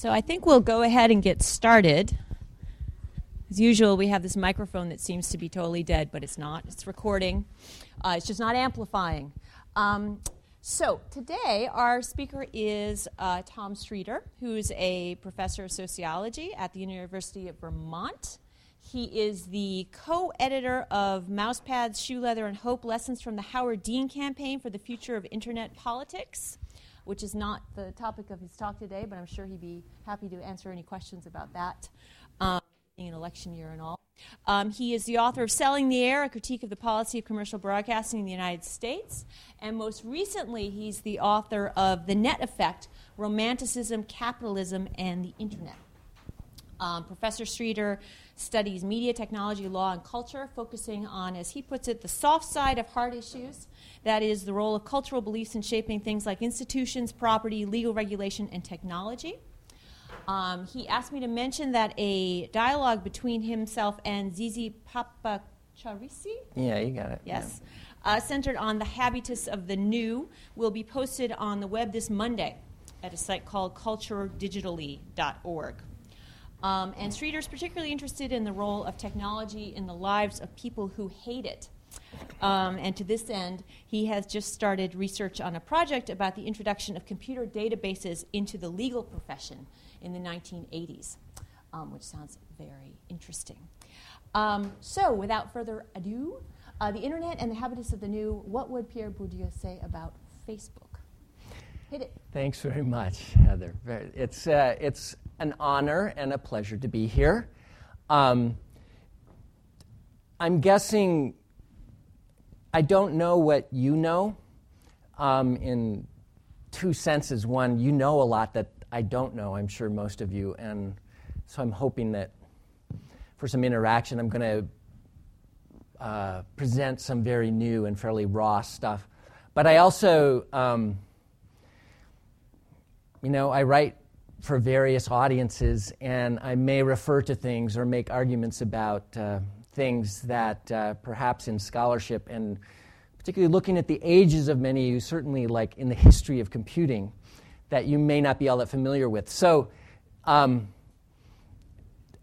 So I think we'll go ahead and get started. As usual, we have this microphone that seems to be totally dead, but it's not. It's recording, uh, it's just not amplifying. Um, so today, our speaker is uh, Tom Streeter, who's a professor of sociology at the University of Vermont. He is the co editor of Mousepads, Shoe Leather, and Hope Lessons from the Howard Dean Campaign for the Future of Internet Politics which is not the topic of his talk today, but I'm sure he'd be happy to answer any questions about that, um, an election year and all. Um, he is the author of Selling the Air, a critique of the policy of commercial broadcasting in the United States. And most recently, he's the author of The Net Effect Romanticism, Capitalism, and the Internet. Um, Professor Streeter studies media, technology, law, and culture, focusing on, as he puts it, the soft side of hard issues that is the role of cultural beliefs in shaping things like institutions, property, legal regulation, and technology. Um, he asked me to mention that a dialogue between himself and Zizi Papacharissi. Yeah, you got it. Yes. Yeah. Uh, centered on the habitus of the new, will be posted on the web this Monday at a site called culturedigitally.org. Um, and Streeter is particularly interested in the role of technology in the lives of people who hate it. Um, and to this end, he has just started research on a project about the introduction of computer databases into the legal profession in the 1980s, um, which sounds very interesting. Um, so, without further ado, uh, the internet and the habitus of the new, what would Pierre Bourdieu say about Facebook? Hit it. Thanks very much, Heather. It's, uh, it's an honor and a pleasure to be here. Um, I'm guessing I don't know what you know um, in two senses. One, you know a lot that I don't know, I'm sure most of you. And so I'm hoping that for some interaction, I'm going to uh, present some very new and fairly raw stuff. But I also, um, you know, I write for various audiences, and I may refer to things or make arguments about uh, things that uh, perhaps in scholarship and particularly looking at the ages of many of you, certainly like in the history of computing, that you may not be all that familiar with. So um,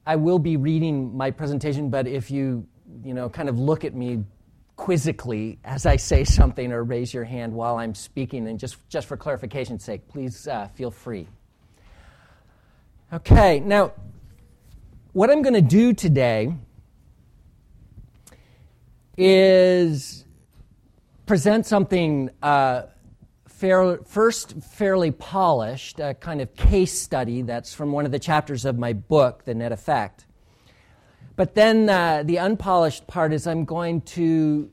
I will be reading my presentation, but if you, you know, kind of look at me quizzically as I say something or raise your hand while I'm speaking, and just, just for clarification's sake, please uh, feel free. Okay, now, what I'm going to do today is present something uh, fair, first fairly polished, a kind of case study that's from one of the chapters of my book, The Net Effect. But then uh, the unpolished part is I'm going to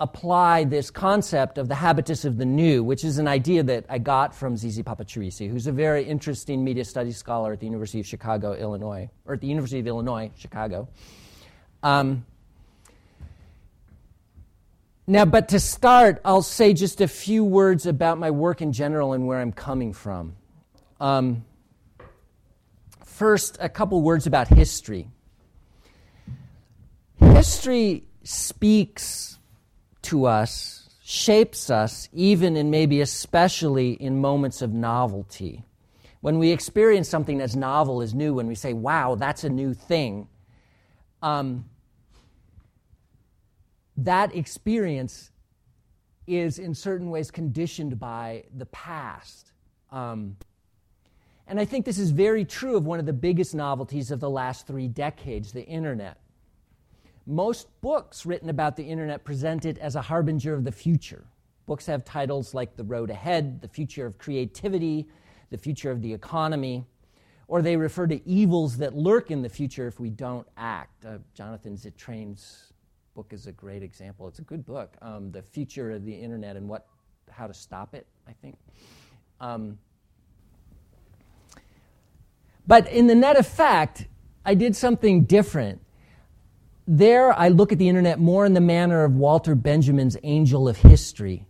apply this concept of the habitus of the new, which is an idea that I got from Zizi Papacharissi, who's a very interesting media studies scholar at the University of Chicago, Illinois, or at the University of Illinois, Chicago. Um, now, but to start, I'll say just a few words about my work in general and where I'm coming from. Um, first, a couple words about history. History speaks to us, shapes us, even and maybe especially in moments of novelty. When we experience something as novel as new, when we say, wow, that's a new thing, um, that experience is in certain ways conditioned by the past. Um, and I think this is very true of one of the biggest novelties of the last three decades the internet. Most books written about the internet present it as a harbinger of the future. Books have titles like The Road Ahead, The Future of Creativity, The Future of the Economy, or they refer to evils that lurk in the future if we don't act. Uh, Jonathan Zittrain's book is a great example. It's a good book. Um, the future of the internet and what, how to stop it. I think. Um, but in the net effect, I did something different. There, I look at the internet more in the manner of Walter Benjamin's Angel of History,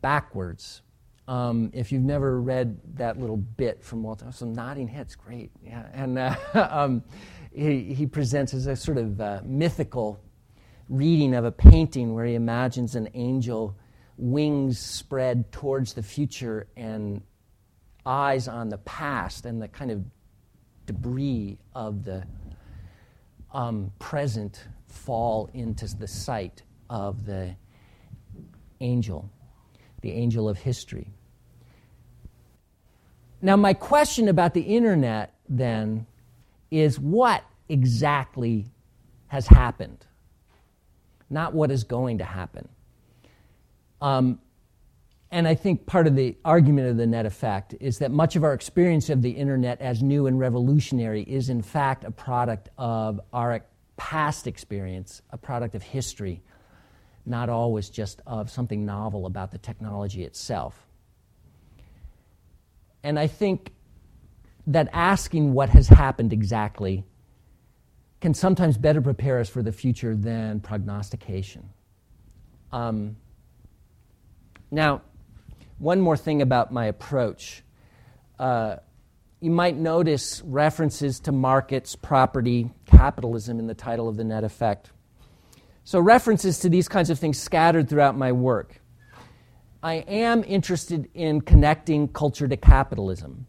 backwards. Um, if you've never read that little bit from Walter, some nodding heads, great, yeah. And uh, um, he, he presents as a sort of uh, mythical reading of a painting where he imagines an angel, wings spread towards the future and eyes on the past, and the kind of debris of the um, present fall into the sight of the angel, the angel of history. Now, my question about the internet then is what exactly has happened, not what is going to happen. Um, and I think part of the argument of the net effect is that much of our experience of the internet as new and revolutionary is, in fact, a product of our past experience, a product of history, not always just of something novel about the technology itself. And I think that asking what has happened exactly can sometimes better prepare us for the future than prognostication. Um, now, one more thing about my approach. Uh, you might notice references to markets, property, capitalism in the title of the net effect. So, references to these kinds of things scattered throughout my work. I am interested in connecting culture to capitalism.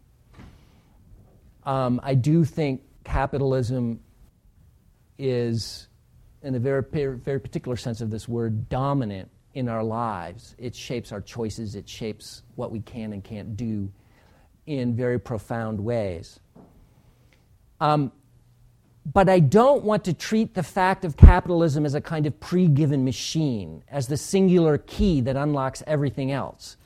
Um, I do think capitalism is, in a very, very particular sense of this word, dominant in our lives. It shapes our choices, it shapes what we can and can't do in very profound ways. Um, but I don't want to treat the fact of capitalism as a kind of pre given machine, as the singular key that unlocks everything else.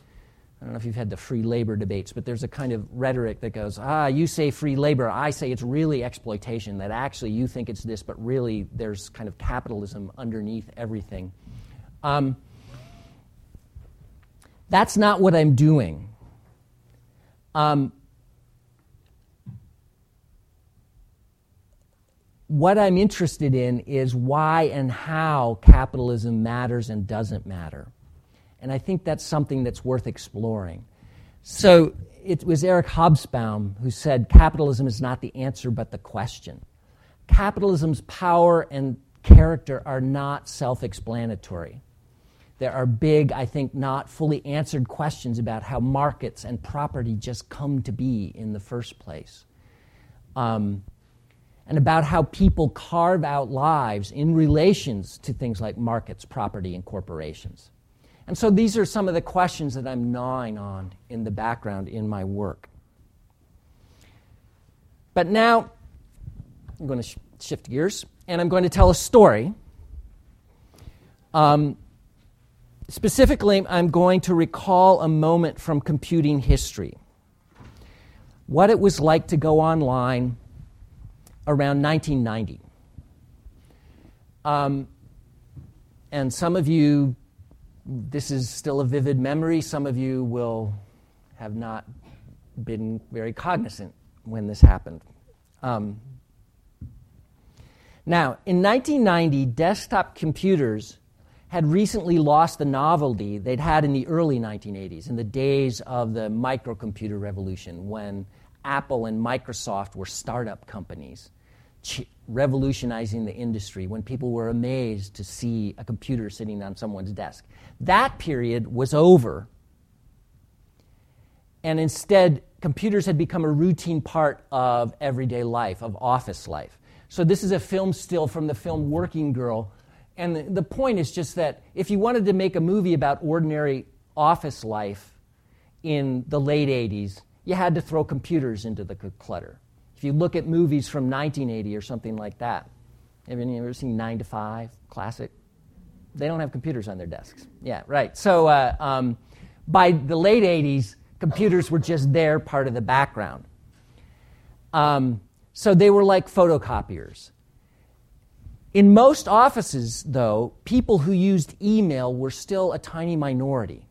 I don't know if you've had the free labor debates, but there's a kind of rhetoric that goes, ah, you say free labor, I say it's really exploitation, that actually you think it's this, but really there's kind of capitalism underneath everything. Um, that's not what I'm doing. Um, what I'm interested in is why and how capitalism matters and doesn't matter. And I think that's something that's worth exploring. So it was Eric Hobsbawm who said capitalism is not the answer but the question. Capitalism's power and character are not self explanatory. There are big, I think, not fully answered questions about how markets and property just come to be in the first place. Um, and about how people carve out lives in relations to things like markets, property, and corporations. And so these are some of the questions that I'm gnawing on in the background in my work. But now I'm going to sh- shift gears and I'm going to tell a story. Um, specifically, I'm going to recall a moment from computing history. What it was like to go online around 1990. Um, and some of you, this is still a vivid memory. Some of you will have not been very cognizant when this happened. Um, now, in 1990, desktop computers had recently lost the novelty they'd had in the early 1980s, in the days of the microcomputer revolution, when Apple and Microsoft were startup companies revolutionizing the industry when people were amazed to see a computer sitting on someone's desk. That period was over. And instead, computers had become a routine part of everyday life, of office life. So, this is a film still from the film Working Girl. And the, the point is just that if you wanted to make a movie about ordinary office life in the late 80s, you had to throw computers into the clutter. If you look at movies from 1980 or something like that, have you ever seen 9 to 5, classic? They don't have computers on their desks. Yeah, right. So uh, um, by the late 80s, computers were just there, part of the background. Um, so they were like photocopiers. In most offices, though, people who used email were still a tiny minority.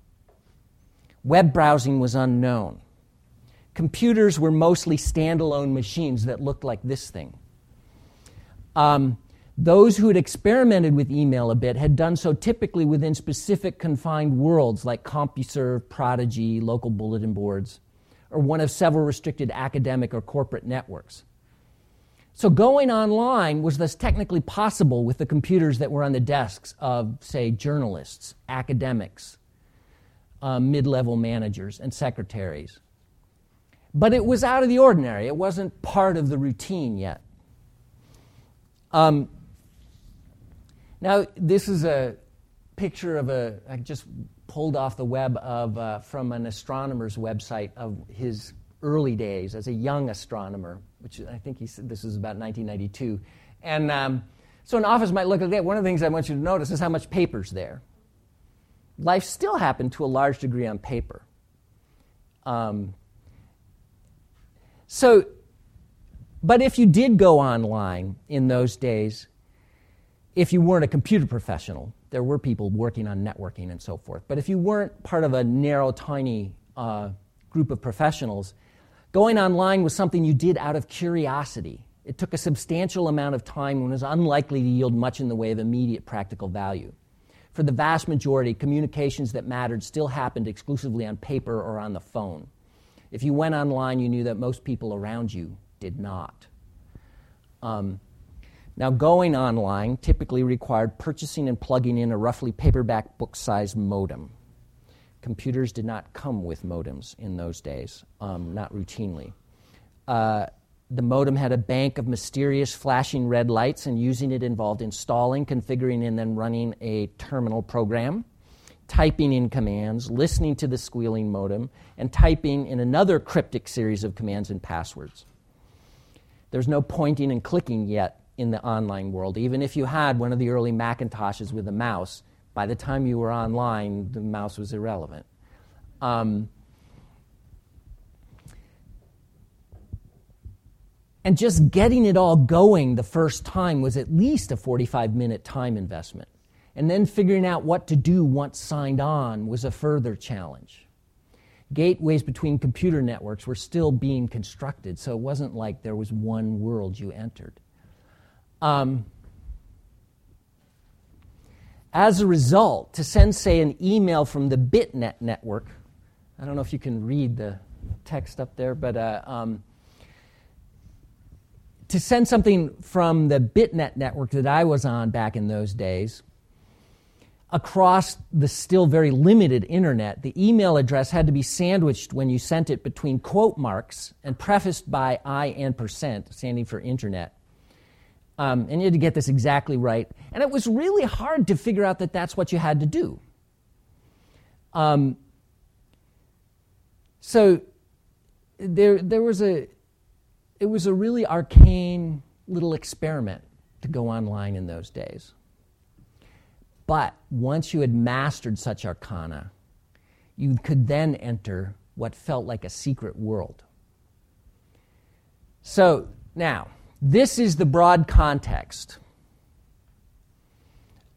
Web browsing was unknown computers were mostly standalone machines that looked like this thing. Um, those who had experimented with email a bit had done so typically within specific confined worlds like CompuServe, Prodigy, local bulletin boards, or one of several restricted academic or corporate networks. So going online was thus technically possible with the computers that were on the desks of, say, journalists, academics, uh, mid level managers, and secretaries. But it was out of the ordinary. It wasn't part of the routine yet. Um, now, this is a picture of a, I just pulled off the web of, uh, from an astronomer's website of his early days as a young astronomer, which I think he said this was about 1992. And um, so an office might look at that. One of the things I want you to notice is how much paper's there. Life still happened to a large degree on paper. Um, so, but if you did go online in those days, if you weren't a computer professional, there were people working on networking and so forth. But if you weren't part of a narrow, tiny uh, group of professionals, going online was something you did out of curiosity. It took a substantial amount of time and was unlikely to yield much in the way of immediate practical value. For the vast majority, communications that mattered still happened exclusively on paper or on the phone. If you went online, you knew that most people around you did not. Um, now, going online typically required purchasing and plugging in a roughly paperback book sized modem. Computers did not come with modems in those days, um, not routinely. Uh, the modem had a bank of mysterious flashing red lights, and using it involved installing, configuring, and then running a terminal program, typing in commands, listening to the squealing modem, and typing in another cryptic series of commands and passwords. There's no pointing and clicking yet in the online world. Even if you had one of the early Macintoshes with a mouse, by the time you were online, the mouse was irrelevant. Um, and just getting it all going the first time was at least a 45 minute time investment. And then figuring out what to do once signed on was a further challenge. Gateways between computer networks were still being constructed, so it wasn't like there was one world you entered. Um, as a result, to send, say, an email from the BitNet network, I don't know if you can read the text up there, but uh, um, to send something from the BitNet network that I was on back in those days across the still very limited internet, the email address had to be sandwiched when you sent it between quote marks and prefaced by I and percent, standing for internet. Um, and you had to get this exactly right. And it was really hard to figure out that that's what you had to do. Um, so there, there was a, it was a really arcane little experiment to go online in those days. But once you had mastered such arcana, you could then enter what felt like a secret world. So now, this is the broad context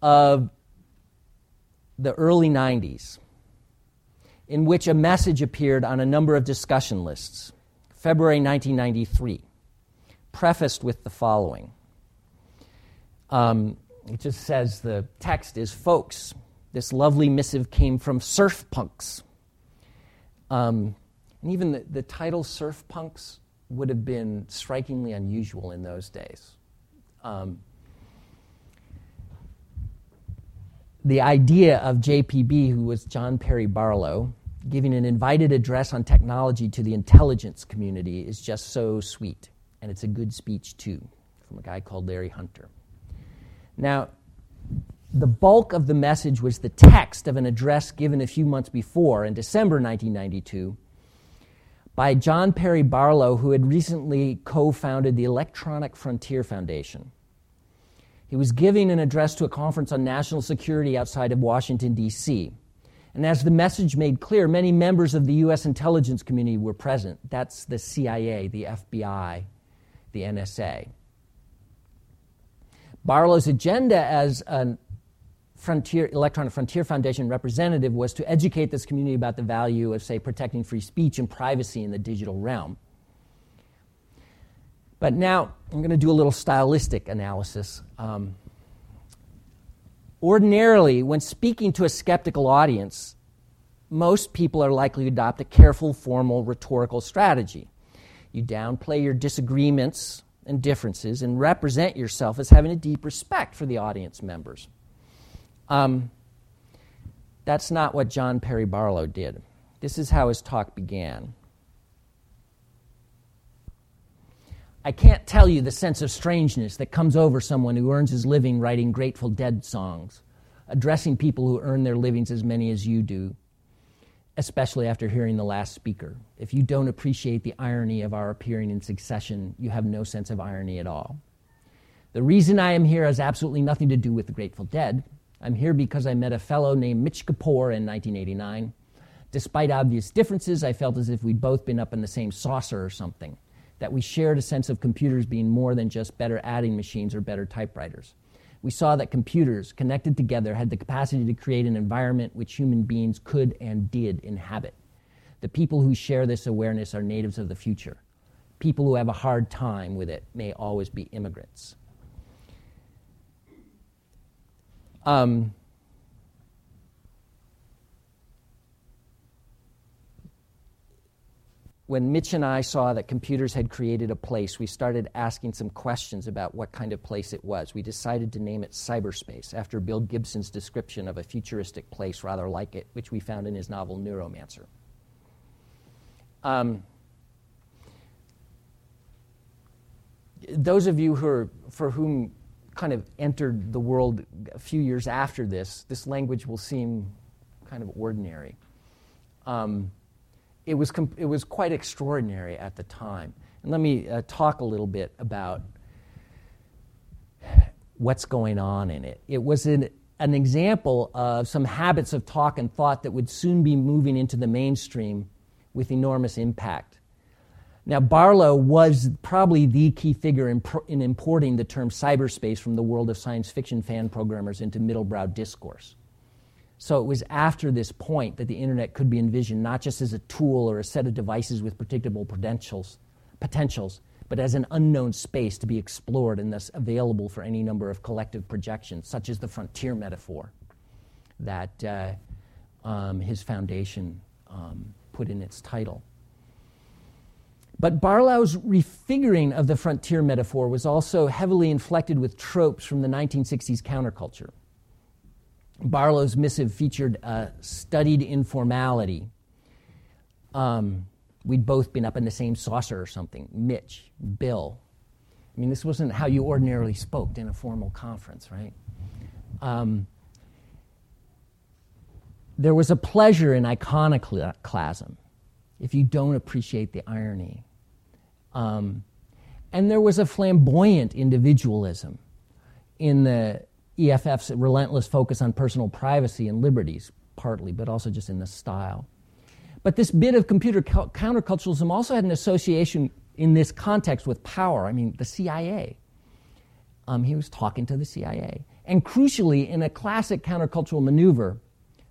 of the early 90s, in which a message appeared on a number of discussion lists, February 1993, prefaced with the following. Um, it just says the text is folks, this lovely missive came from cypherpunks. Um, and even the, the title cypherpunks would have been strikingly unusual in those days. Um, the idea of JPB, who was John Perry Barlow, giving an invited address on technology to the intelligence community is just so sweet. And it's a good speech, too, from a guy called Larry Hunter. Now, the bulk of the message was the text of an address given a few months before, in December 1992, by John Perry Barlow, who had recently co founded the Electronic Frontier Foundation. He was giving an address to a conference on national security outside of Washington, D.C. And as the message made clear, many members of the U.S. intelligence community were present. That's the CIA, the FBI, the NSA. Barlow's agenda as an Frontier, Electronic Frontier Foundation representative was to educate this community about the value of, say, protecting free speech and privacy in the digital realm. But now I'm going to do a little stylistic analysis. Um, ordinarily, when speaking to a skeptical audience, most people are likely to adopt a careful, formal, rhetorical strategy. You downplay your disagreements and differences and represent yourself as having a deep respect for the audience members. Um, that's not what John Perry Barlow did. This is how his talk began. I can't tell you the sense of strangeness that comes over someone who earns his living writing Grateful Dead songs, addressing people who earn their livings as many as you do, especially after hearing the last speaker. If you don't appreciate the irony of our appearing in succession, you have no sense of irony at all. The reason I am here has absolutely nothing to do with the Grateful Dead. I'm here because I met a fellow named Mitch Kapor in 1989. Despite obvious differences, I felt as if we'd both been up in the same saucer or something that we shared a sense of computers being more than just better adding machines or better typewriters. We saw that computers, connected together, had the capacity to create an environment which human beings could and did inhabit. The people who share this awareness are natives of the future. People who have a hard time with it may always be immigrants. Um, when Mitch and I saw that computers had created a place, we started asking some questions about what kind of place it was. We decided to name it cyberspace after Bill Gibson's description of a futuristic place rather like it, which we found in his novel Neuromancer. Um, those of you who are, for whom kind of entered the world a few years after this, this language will seem kind of ordinary. Um, it was, it was quite extraordinary at the time. And let me uh, talk a little bit about what's going on in it. It was an, an example of some habits of talk and thought that would soon be moving into the mainstream with enormous impact. Now, Barlow was probably the key figure in, in importing the term cyberspace from the world of science fiction fan programmers into middlebrow discourse. So it was after this point that the internet could be envisioned not just as a tool or a set of devices with predictable potentials, potentials but as an unknown space to be explored and thus available for any number of collective projections, such as the frontier metaphor that uh, um, his foundation um, put in its title. But Barlow's refiguring of the frontier metaphor was also heavily inflected with tropes from the 1960s counterculture. Barlow's missive featured a studied informality. Um, we'd both been up in the same saucer or something. Mitch, Bill. I mean, this wasn't how you ordinarily spoke in a formal conference, right? Um, there was a pleasure in iconoclasm if you don't appreciate the irony. Um, and there was a flamboyant individualism in the EFF's relentless focus on personal privacy and liberties, partly, but also just in the style. But this bit of computer counterculturalism also had an association in this context with power. I mean, the CIA. Um, he was talking to the CIA. And crucially, in a classic countercultural maneuver,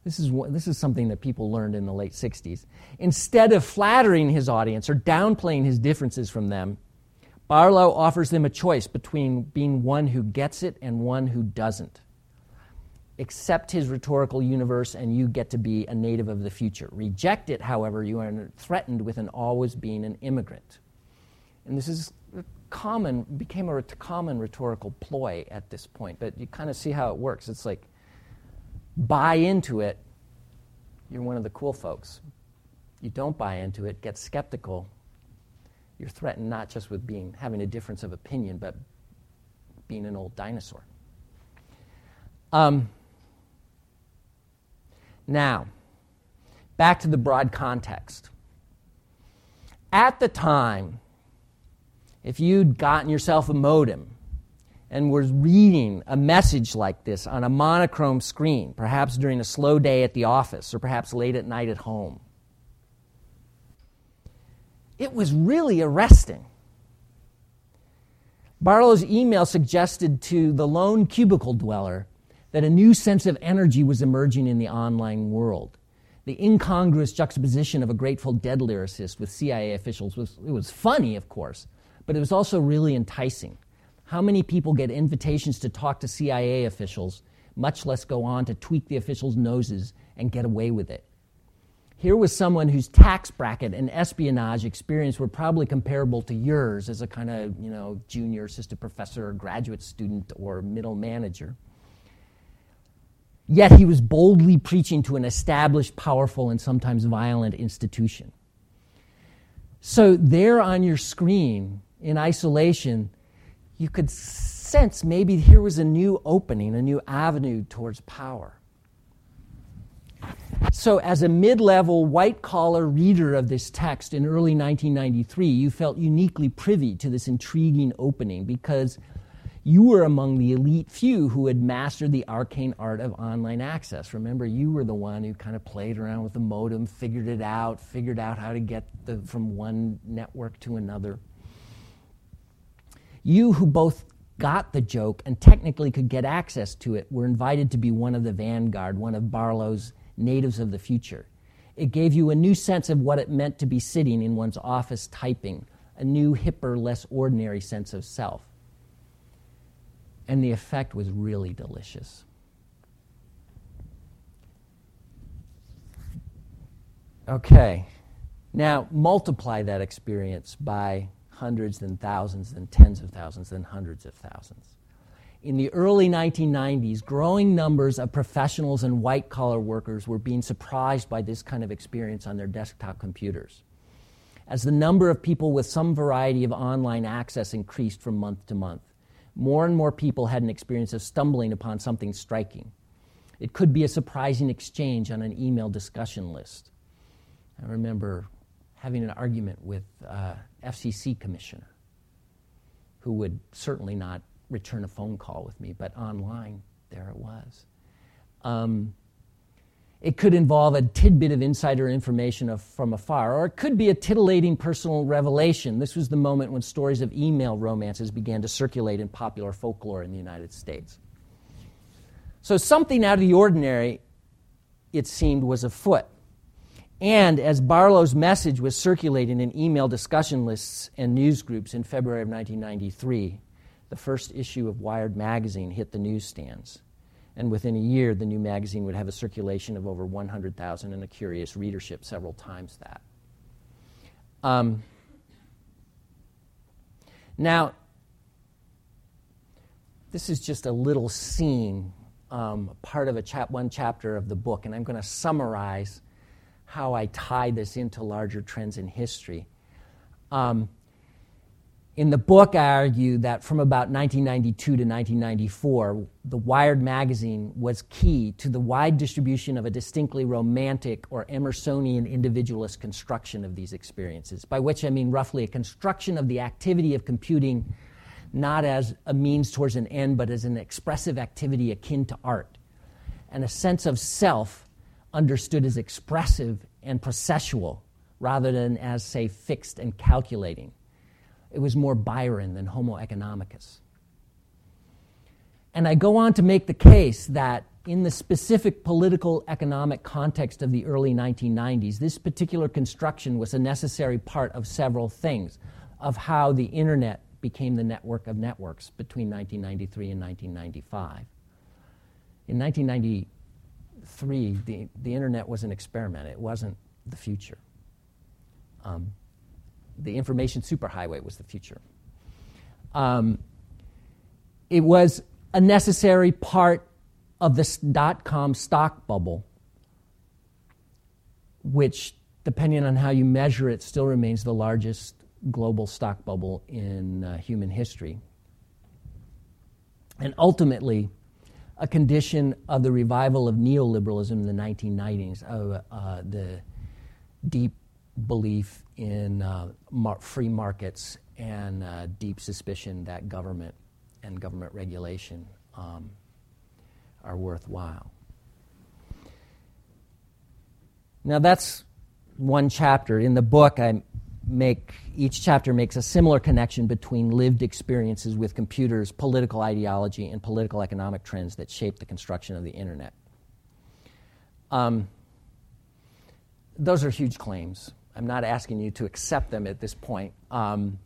this is, this is something that people learned in the late 60s. Instead of flattering his audience or downplaying his differences from them, Barlow offers them a choice between being one who gets it and one who doesn't. Accept his rhetorical universe, and you get to be a native of the future. Reject it, however, you are threatened with an always being an immigrant. And this is common, became a common rhetorical ploy at this point, but you kind of see how it works. It's like, buy into it, you're one of the cool folks. You don't buy into it, get skeptical, you're threatened not just with being having a difference of opinion, but being an old dinosaur. Um, now, back to the broad context. At the time, if you'd gotten yourself a modem and was reading a message like this on a monochrome screen, perhaps during a slow day at the office or perhaps late at night at home, it was really arresting. Barlow's email suggested to the lone cubicle dweller that a new sense of energy was emerging in the online world. The incongruous juxtaposition of a Grateful Dead lyricist with CIA officials was, it was funny, of course, but it was also really enticing. How many people get invitations to talk to CIA officials, much less go on to tweak the officials' noses and get away with it? Here was someone whose tax bracket and espionage experience were probably comparable to yours as a kind of, you know, junior assistant professor or graduate student or middle manager. Yet he was boldly preaching to an established, powerful, and sometimes violent institution. So, there on your screen in isolation, you could sense maybe here was a new opening, a new avenue towards power. So, as a mid level white collar reader of this text in early 1993, you felt uniquely privy to this intriguing opening because you were among the elite few who had mastered the arcane art of online access. Remember, you were the one who kind of played around with the modem, figured it out, figured out how to get the, from one network to another. You who both got the joke and technically could get access to it were invited to be one of the vanguard, one of Barlow's natives of the future. It gave you a new sense of what it meant to be sitting in one's office typing, a new, hipper, less ordinary sense of self. And the effect was really delicious. Okay, now multiply that experience by hundreds and thousands and tens of thousands and hundreds of thousands in the early 1990s, growing numbers of professionals and white collar workers were being surprised by this kind of experience on their desktop computers. As the number of people with some variety of online access increased from month to month, more and more people had an experience of stumbling upon something striking. It could be a surprising exchange on an email discussion list. I remember having an argument with uh, FCC commissioner who would certainly not return a phone call with me, but online, there it was. Um, it could involve a tidbit of insider information of, from afar, or it could be a titillating personal revelation. This was the moment when stories of email romances began to circulate in popular folklore in the United States. So, something out of the ordinary, it seemed, was afoot. And as Barlow's message was circulating in email discussion lists and news groups in February of 1993, the first issue of Wired magazine hit the newsstands. And within a year, the new magazine would have a circulation of over 100,000 and a curious readership, several times that. Um, now, this is just a little scene, um, part of a one chapter of the book, and I'm going to summarize how I tie this into larger trends in history. Um, in the book, I argue that from about 1992 to 1994, the Wired magazine was key to the wide distribution of a distinctly romantic or Emersonian individualist construction of these experiences, by which I mean roughly a construction of the activity of computing not as a means towards an end, but as an expressive activity akin to art, and a sense of self understood as expressive and processual rather than as, say, fixed and calculating. It was more Byron than Homo economicus. And I go on to make the case that in the specific political economic context of the early 1990s, this particular construction was a necessary part of several things of how the internet became the network of networks between 1993 and 1995. In 1993, the, the internet was an experiment, it wasn't the future. Um, the information superhighway was the future. Um, it was a necessary part of the dot com stock bubble, which, depending on how you measure it, still remains the largest global stock bubble in uh, human history. And ultimately, a condition of the revival of neoliberalism in the 1990s, uh, uh, the deep belief in uh, mar- free markets and uh, deep suspicion that government and government regulation um, are worthwhile. Now, that's one chapter. In the book, I make each chapter makes a similar connection between lived experiences with computers, political ideology, and political economic trends that shape the construction of the internet. Um, those are huge claims. I'm not asking you to accept them at this point. Um,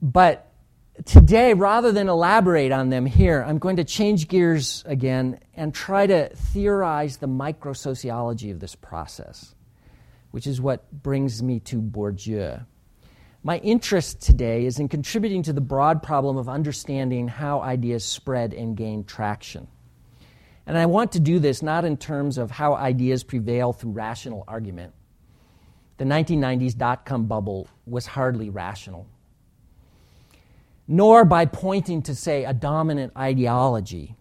but today, rather than elaborate on them here, I'm going to change gears again and try to theorize the microsociology of this process, which is what brings me to Bourdieu. My interest today is in contributing to the broad problem of understanding how ideas spread and gain traction. And I want to do this not in terms of how ideas prevail through rational argument, The 1990s dot com bubble was hardly rational. Nor by pointing to, say, a dominant ideology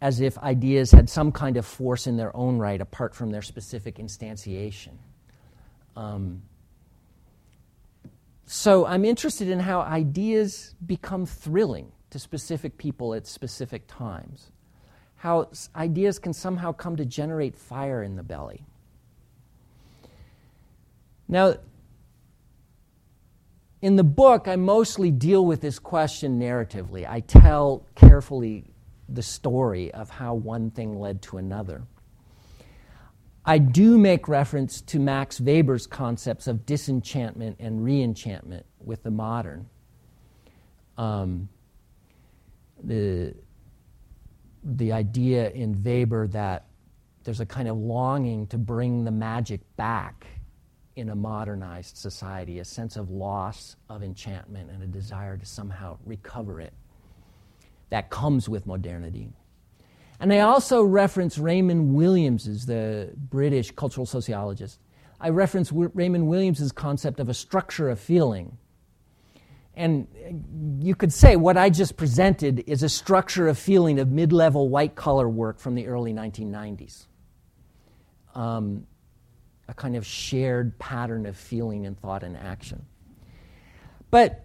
as if ideas had some kind of force in their own right apart from their specific instantiation. Um, so I'm interested in how ideas become thrilling to specific people at specific times, how ideas can somehow come to generate fire in the belly. Now, in the book, I mostly deal with this question narratively. I tell carefully the story of how one thing led to another. I do make reference to Max Weber's concepts of disenchantment and reenchantment with the modern. Um, the, the idea in Weber that there's a kind of longing to bring the magic back in a modernized society, a sense of loss of enchantment and a desire to somehow recover it that comes with modernity. And I also reference Raymond Williams's, the British cultural sociologist. I reference Raymond Williams's concept of a structure of feeling. And you could say what I just presented is a structure of feeling of mid level white collar work from the early 1990s. Um, a kind of shared pattern of feeling and thought and action. But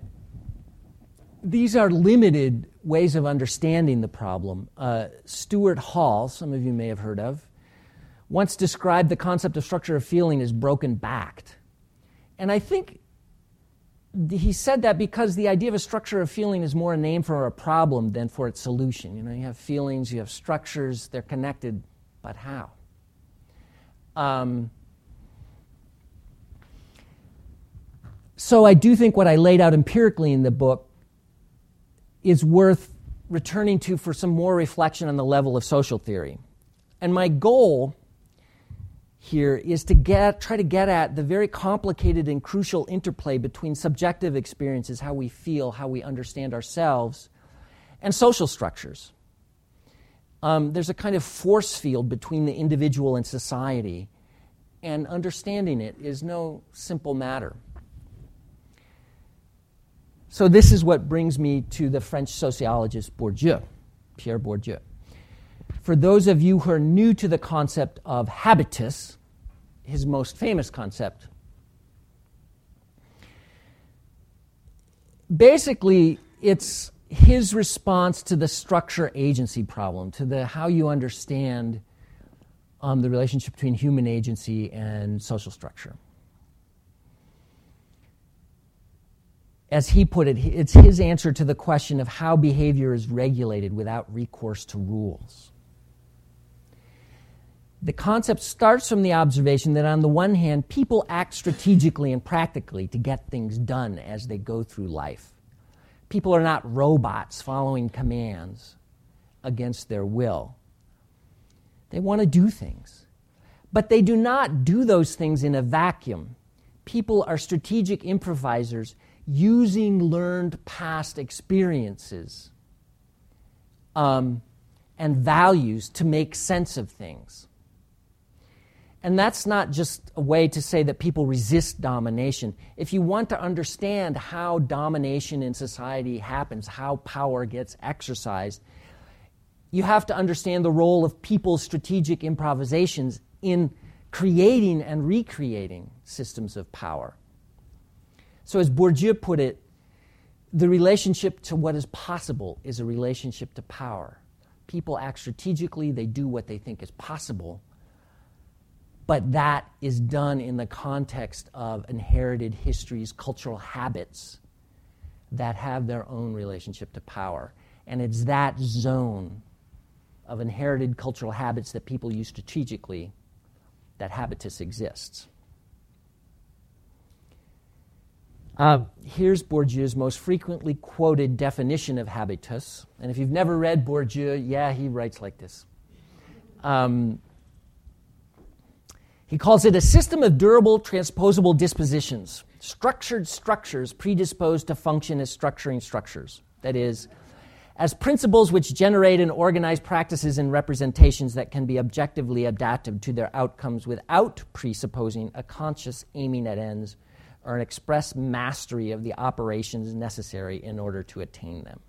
these are limited ways of understanding the problem. Uh, Stuart Hall, some of you may have heard of, once described the concept of structure of feeling as broken backed. And I think he said that because the idea of a structure of feeling is more a name for a problem than for its solution. You know, you have feelings, you have structures, they're connected, but how? Um, so I do think what I laid out empirically in the book is worth returning to for some more reflection on the level of social theory. And my goal here is to get, try to get at the very complicated and crucial interplay between subjective experiences, how we feel, how we understand ourselves, and social structures. Um, there's a kind of force field between the individual and society, and understanding it is no simple matter. So, this is what brings me to the French sociologist Bourdieu, Pierre Bourdieu. For those of you who are new to the concept of habitus, his most famous concept, basically it's his response to the structure agency problem, to the how you understand um, the relationship between human agency and social structure. as he put it, it's his answer to the question of how behavior is regulated without recourse to rules. The concept starts from the observation that, on the one hand, people act strategically and practically to get things done as they go through life. People are not robots following commands against their will. They want to do things. But they do not do those things in a vacuum. People are strategic improvisers using learned past experiences um, and values to make sense of things. And that's not just a way to say that people resist domination. If you want to understand how domination in society happens, how power gets exercised, you have to understand the role of people's strategic improvisations in creating and recreating systems of power. So, as Bourdieu put it, the relationship to what is possible is a relationship to power. People act strategically, they do what they think is possible, but that is done in the context of inherited histories, cultural habits that have their own relationship to power. And it's that zone of inherited cultural habits that people use strategically that habitus exists. Uh, here's Bourdieu's most frequently quoted definition of habitus. And if you've never read Bourdieu, yeah, he writes like this. Um, he calls it a system of durable, transposable dispositions, structured structures predisposed to function as structuring structures. That is, as principles which generate and organize practices and representations that can be objectively adapted to their outcomes without presupposing a conscious aiming at ends or an express mastery of the operations necessary in order to attain them.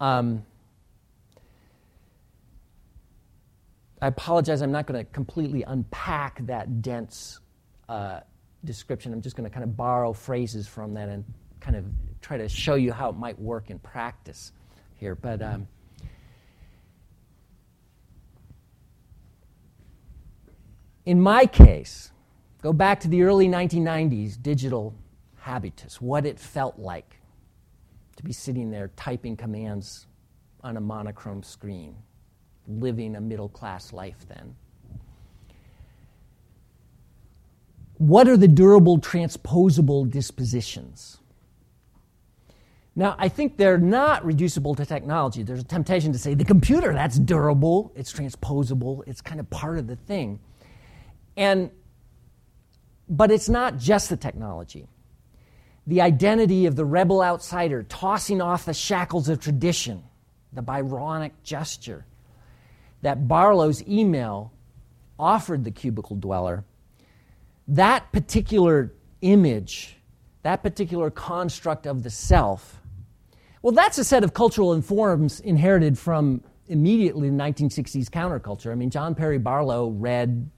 Um, I apologize, I'm not going to completely unpack that dense uh, description. I'm just going to kind of borrow phrases from that and kind of try to show you how it might work in practice here. But um, in my case, go back to the early 1990s digital habitus, what it felt like to be sitting there typing commands on a monochrome screen, living a middle class life then. What are the durable, transposable dispositions? Now, I think they're not reducible to technology. There's a temptation to say the computer, that's durable, it's transposable, it's kind of part of the thing. And but it's not just the technology. The identity of the rebel outsider tossing off the shackles of tradition, the Byronic gesture that Barlow's email offered the cubicle dweller, that particular image, that particular construct of the self, well, that's a set of cultural informs inherited from immediately the 1960s counterculture. I mean, John Perry Barlow read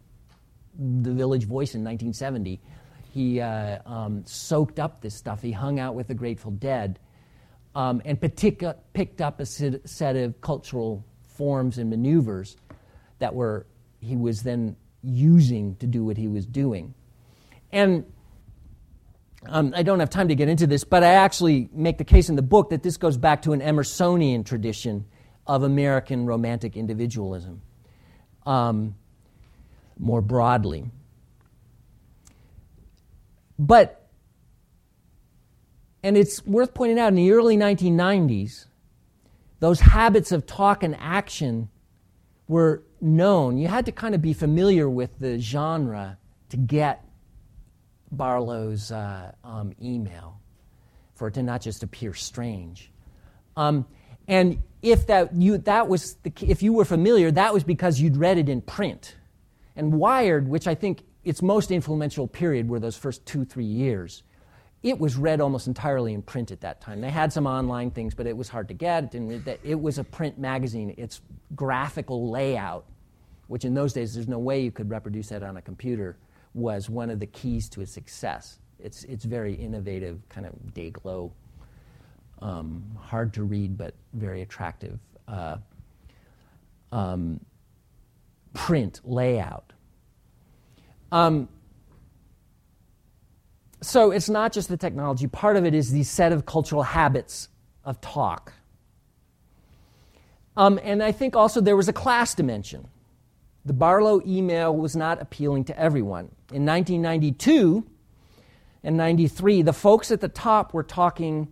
The Village Voice in 1970. He uh, um, soaked up this stuff. He hung out with the Grateful Dead um, and partic- picked up a set of cultural forms and maneuvers that were he was then using to do what he was doing. And um, I don't have time to get into this, but I actually make the case in the book that this goes back to an Emersonian tradition of American romantic individualism um, more broadly. But, and it's worth pointing out, in the early 1990s, those habits of talk and action were known. You had to kind of be familiar with the genre to get Barlow's uh, um, email for it to not just appear strange. Um, and if that, you, that was the, if you were familiar, that was because you'd read it in print. And Wired, which I think its most influential period were those first two, three years, it was read almost entirely in print at that time. They had some online things, but it was hard to get. It, it was a print magazine. Its graphical layout, which in those days there's no way you could reproduce that on a computer, was one of the keys to its success. It's, it's very innovative, kind of day glow, um, hard to read, but very attractive uh, um, print layout. Um, so it's not just the technology, part of it is the set of cultural habits of talk. Um, and I think also there was a class dimension. The Barlow email was not appealing to everyone. In 1992 and 93, the folks at the top were talking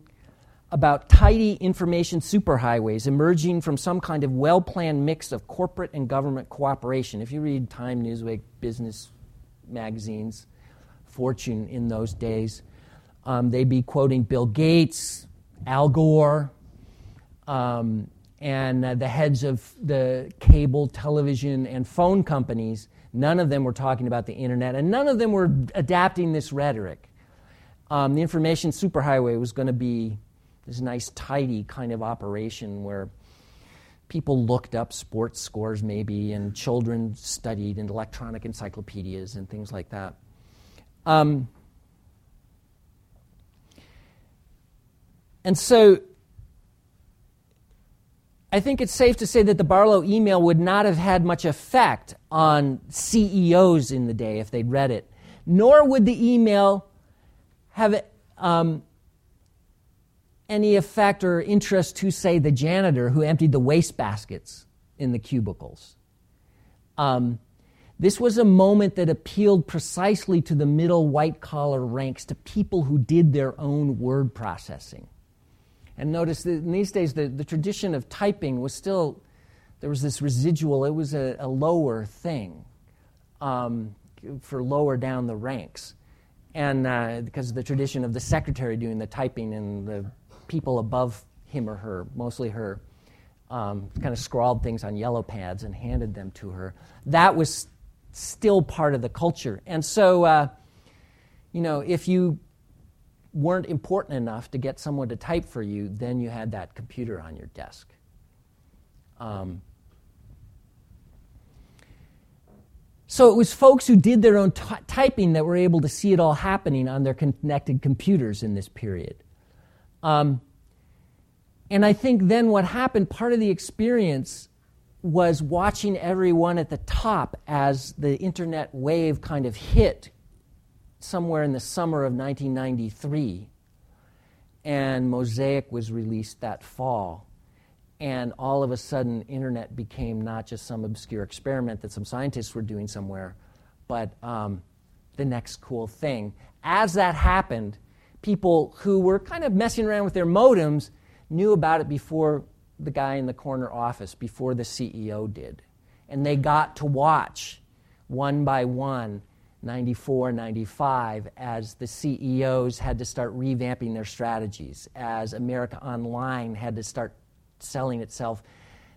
about tidy information superhighways emerging from some kind of well planned mix of corporate and government cooperation. If you read Time, Newsweek, business magazines, Fortune in those days, um, they'd be quoting Bill Gates, Al Gore, um, and uh, the heads of the cable, television, and phone companies, none of them were talking about the internet, and none of them were adapting this rhetoric. Um, the information superhighway was going to be this nice, tidy kind of operation where people looked up sports scores, maybe, and children studied in electronic encyclopedias and things like that. Um, and so I think it's safe to say that the Barlow email would not have had much effect on CEOs in the day if they'd read it, nor would the email have um, any effect or interest to, say, the janitor who emptied the waste baskets in the cubicles. Um, this was a moment that appealed precisely to the middle white collar ranks, to people who did their own word processing. And notice that in these days, the, the tradition of typing was still, there was this residual, it was a, a lower thing um, for lower down the ranks. And uh, because of the tradition of the secretary doing the typing and the people above him or her, mostly her, um, kind of scrawled things on yellow pads and handed them to her. That was still part of the culture. And so, uh, you know, if you weren't important enough to get someone to type for you, then you had that computer on your desk. Um, so it was folks who did their own t- typing that were able to see it all happening on their connected computers in this period. Um, and I think then what happened, part of the experience was watching everyone at the top as the internet wave kind of hit somewhere in the summer of 1993. And Mosaic was released that fall. And all of a sudden, internet became not just some obscure experiment that some scientists were doing somewhere, but um, the next cool thing. As that happened, people who were kind of messing around with their modems knew about it before the guy in the corner office, before the CEO did. And they got to watch one by one 94, 95, as the CEOs had to start revamping their strategies, as America Online had to start selling itself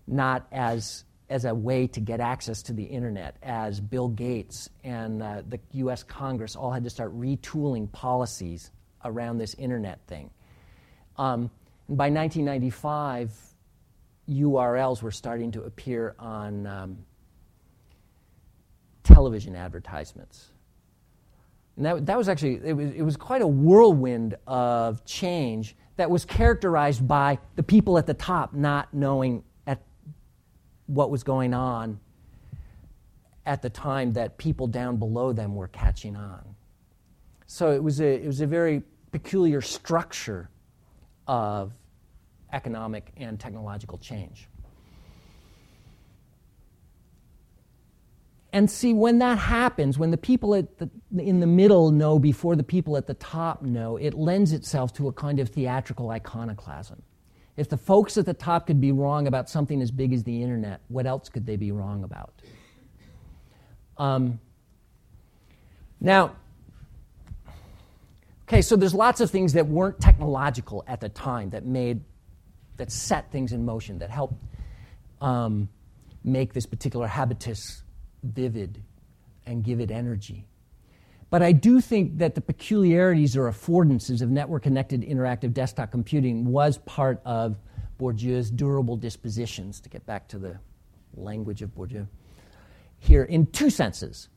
not as, as a way to get access to the internet, as Bill Gates and uh, the US Congress all had to start retooling policies around this internet thing. Um, by 1995, URLs were starting to appear on um, television advertisements. And that, that was actually, it was, it was quite a whirlwind of change that was characterized by the people at the top not knowing at what was going on at the time that people down below them were catching on. So it was a, it was a very peculiar structure of economic and technological change. And see, when that happens, when the people at the, in the middle know before the people at the top know, it lends itself to a kind of theatrical iconoclasm. If the folks at the top could be wrong about something as big as the internet, what else could they be wrong about? Um, now, okay, so there's lots of things that weren't technological at the time that made, that set things in motion, that helped um, make this particular habitus vivid and give it energy. But I do think that the peculiarities or affordances of network connected interactive desktop computing was part of Bourdieu's durable dispositions, to get back to the language of Bourdieu, here in two senses.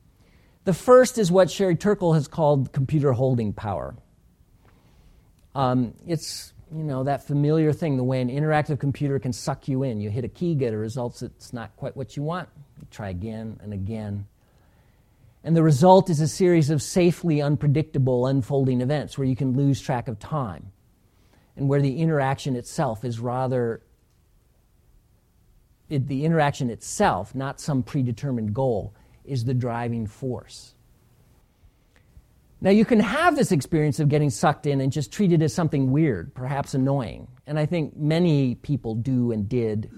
The first is what Sherry Turkle has called computer holding power. Um, it's you know that familiar thing, the way an interactive computer can suck you in. You hit a key, get a result that's not quite what you want. You try again and again. And the result is a series of safely unpredictable unfolding events where you can lose track of time and where the interaction itself is rather it, the interaction itself, not some predetermined goal, is the driving force. Now, you can have this experience of getting sucked in and just treat it as something weird, perhaps annoying. And I think many people do and did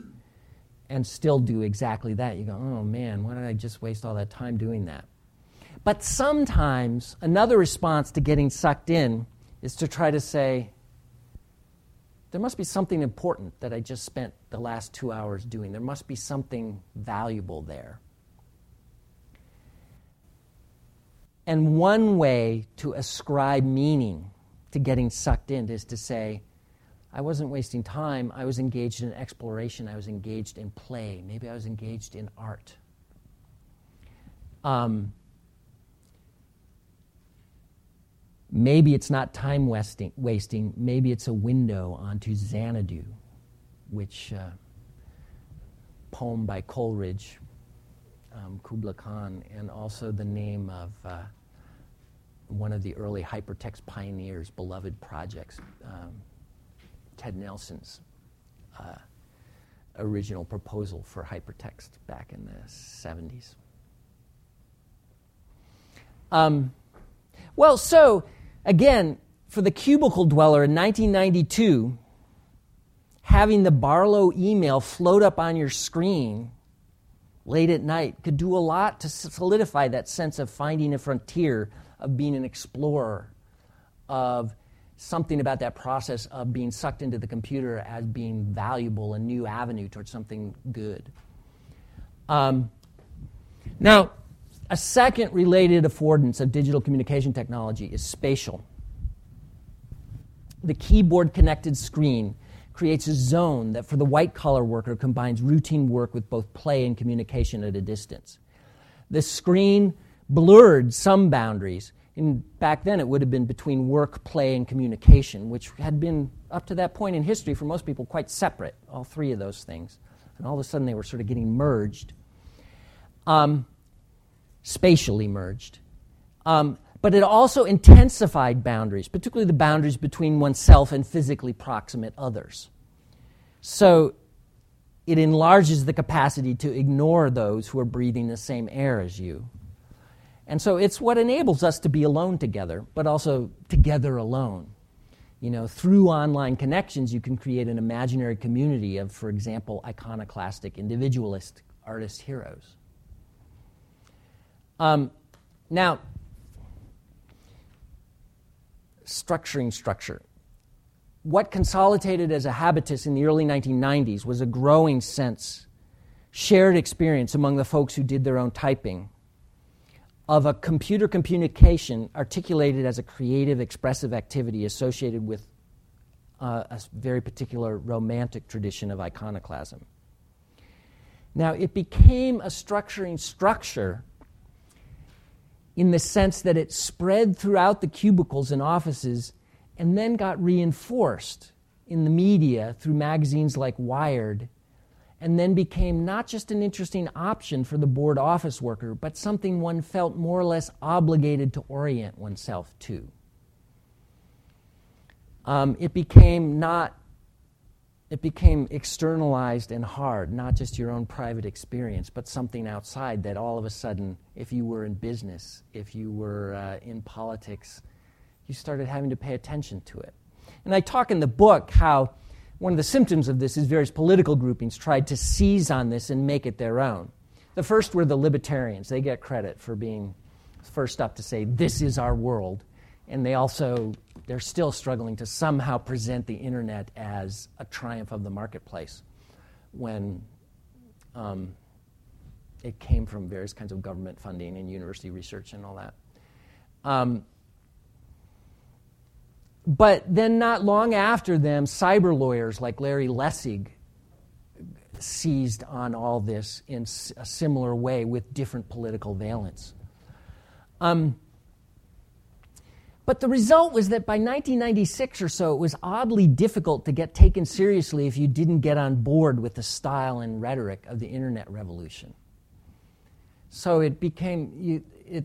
and still do exactly that. You go, oh man, why did I just waste all that time doing that? But sometimes another response to getting sucked in is to try to say, there must be something important that I just spent the last two hours doing. There must be something valuable there. And one way to ascribe meaning to getting sucked in is to say, I wasn't wasting time. I was engaged in exploration. I was engaged in play. Maybe I was engaged in art. Um, maybe it's not time wasting, wasting. Maybe it's a window onto Xanadu, which uh, poem by Coleridge, um, Kubla Khan, and also the name of uh, one of the early hypertext pioneers' beloved projects. Um, Ted Nelson's uh, original proposal for hypertext back in the 70s. Um, well, so again, for the cubicle dweller in 1992, having the Barlow email float up on your screen late at night could do a lot to solidify that sense of finding a frontier, of being an explorer, of something about that process of being sucked into the computer as being valuable, a new avenue towards something good. Um, now, a second related affordance of digital communication technology is spatial. The keyboard connected screen creates a zone that, for the white collar worker, combines routine work with both play and communication at a distance. The screen blurred some boundaries. In, back then, it would have been between work, play, and communication, which had been, up to that point in history, for most people, quite separate, all three of those things. And all of a sudden, they were sort of getting merged. Um, spatially merged. Um, but it also intensified boundaries, particularly the boundaries between oneself and physically proximate others. So it enlarges the capacity to ignore those who are breathing the same air as you. And so it's what enables us to be alone together, but also together alone. You know, through online connections, you can create an imaginary community of, for example, iconoclastic, individualist artist heroes. Um, now, structuring structure. What consolidated as a habitus in the early 1990s was a growing sense, shared experience among the folks who did their own typing, of a computer communication articulated as a creative, expressive activity associated with uh, a very particular romantic tradition of iconoclasm. Now, it became a structuring structure in the sense that it spread throughout the cubicles and offices and then got reinforced in the media through magazines like Wired, and then became not just an interesting option for the bored office worker, but something one felt more or less obligated to orient oneself to. Um, it became not it became externalized and hard, not just your own private experience, but something outside that all of a sudden, if you were in business, if you were uh, in politics, you started having to pay attention to it. And I talk in the book how one of the symptoms of this is various political groupings tried to seize on this and make it their own. The first were the libertarians. They get credit for being first up to say, this is our world. And they also they're still struggling to somehow present the internet as a triumph of the marketplace when um, it came from various kinds of government funding and university research and all that. Um, but then, not long after them, cyber lawyers like Larry Lessig seized on all this in a similar way with different political valence. Um, but the result was that by 1996 or so, it was oddly difficult to get taken seriously if you didn't get on board with the style and rhetoric of the internet revolution. So it became, you, it,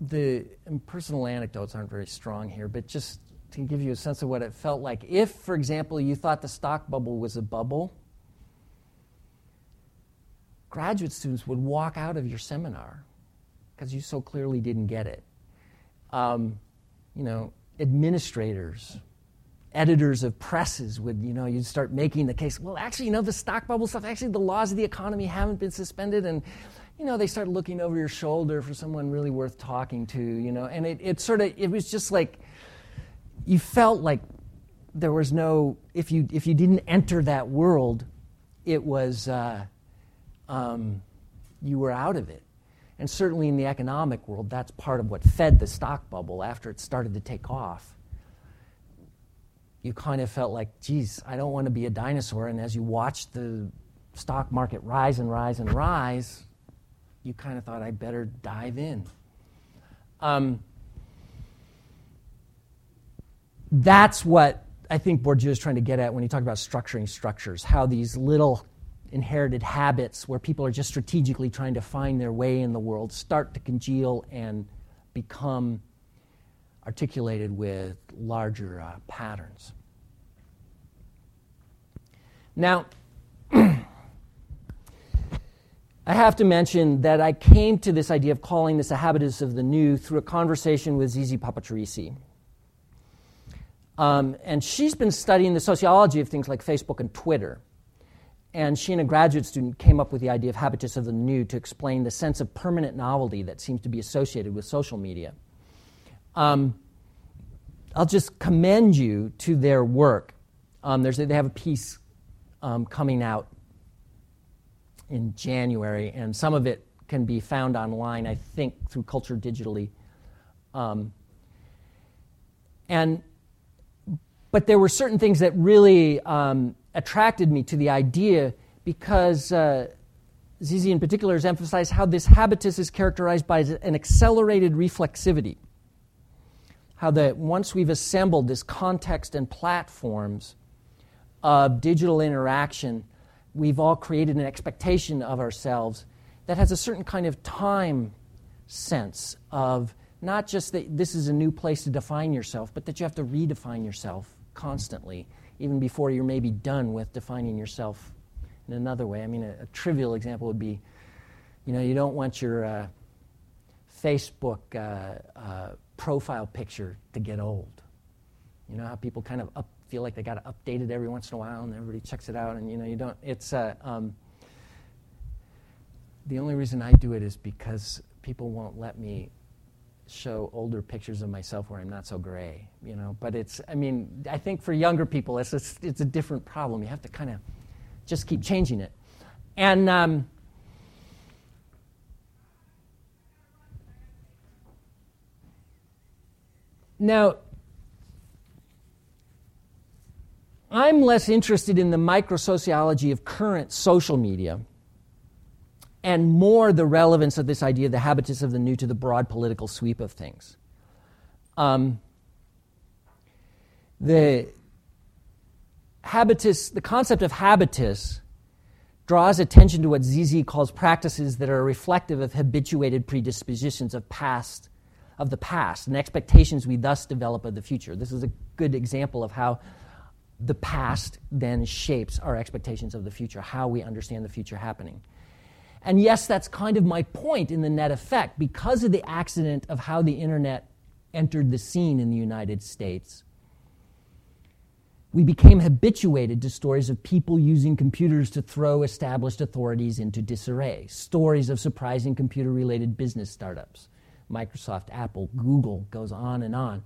the personal anecdotes aren't very strong here, but just to give you a sense of what it felt like. If, for example, you thought the stock bubble was a bubble, graduate students would walk out of your seminar because you so clearly didn't get it. Um, you know, administrators, editors of presses would, you know, you'd start making the case, well, actually, you know, the stock bubble stuff, actually, the laws of the economy haven't been suspended. And, you know, they start looking over your shoulder for someone really worth talking to, you know, and it, it sort of, it was just like, you felt like there was no, if you, if you didn't enter that world, it was, uh, um, you were out of it. And certainly in the economic world, that's part of what fed the stock bubble after it started to take off. You kind of felt like, geez, I don't want to be a dinosaur. And as you watched the stock market rise and rise and rise, you kind of thought, I better dive in. Um, that's what I think Bourdieu is trying to get at when he talked about structuring structures, how these little inherited habits where people are just strategically trying to find their way in the world start to congeal and become articulated with larger uh, patterns. Now, I have to mention that I came to this idea of calling this a habitus of the new through a conversation with Zizi Papacharissi. Um, and she's been studying the sociology of things like Facebook and Twitter. And she and a graduate student came up with the idea of habitus of the new to explain the sense of permanent novelty that seems to be associated with social media. Um, I'll just commend you to their work. Um, they have a piece um, coming out in January, and some of it can be found online, I think, through Culture Digitally. Um, and but there were certain things that really um, attracted me to the idea because uh, Zizi in particular has emphasized how this habitus is characterized by an accelerated reflexivity. How that once we've assembled this context and platforms of digital interaction, we've all created an expectation of ourselves that has a certain kind of time sense of not just that this is a new place to define yourself, but that you have to redefine yourself constantly, even before you're maybe done with defining yourself in another way. I mean, a, a trivial example would be you know, you don't want your uh, Facebook uh, uh, profile picture to get old. You know how people kind of up, feel like they got to update it every once in a while and everybody checks it out, and you know, you don't, it's, uh, um, the only reason I do it is because people won't let me show older pictures of myself where I'm not so gray, you know. But it's, I mean, I think for younger people, it's a, it's a different problem. You have to kind of just keep changing it. And um, now, I'm less interested in the microsociology of current social media and more the relevance of this idea, of the habitus of the new, to the broad political sweep of things. Um, the habitus, the concept of habitus draws attention to what Zizi calls practices that are reflective of habituated predispositions of past of the past and expectations we thus develop of the future. This is a good example of how the past then shapes our expectations of the future, how we understand the future happening. And yes, that's kind of my point in the net effect. Because of the accident of how the internet entered the scene in the United States, we became habituated to stories of people using computers to throw established authorities into disarray, stories of surprising computer related business startups. Microsoft, Apple, Google goes on and on.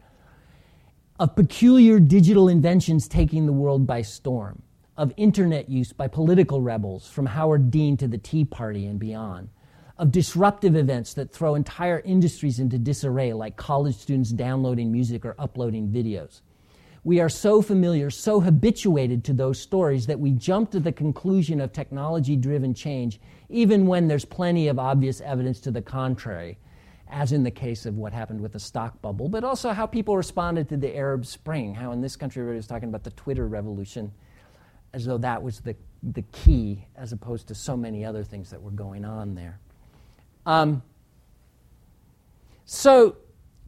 Of peculiar digital inventions taking the world by storm of internet use by political rebels from Howard Dean to the Tea Party and beyond, of disruptive events that throw entire industries into disarray, like college students downloading music or uploading videos. We are so familiar, so habituated to those stories that we jump to the conclusion of technology driven change, even when there's plenty of obvious evidence to the contrary, as in the case of what happened with the stock bubble, but also how people responded to the Arab Spring, how in this country everybody was talking about the Twitter revolution as though that was the, the key as opposed to so many other things that were going on there. Um, so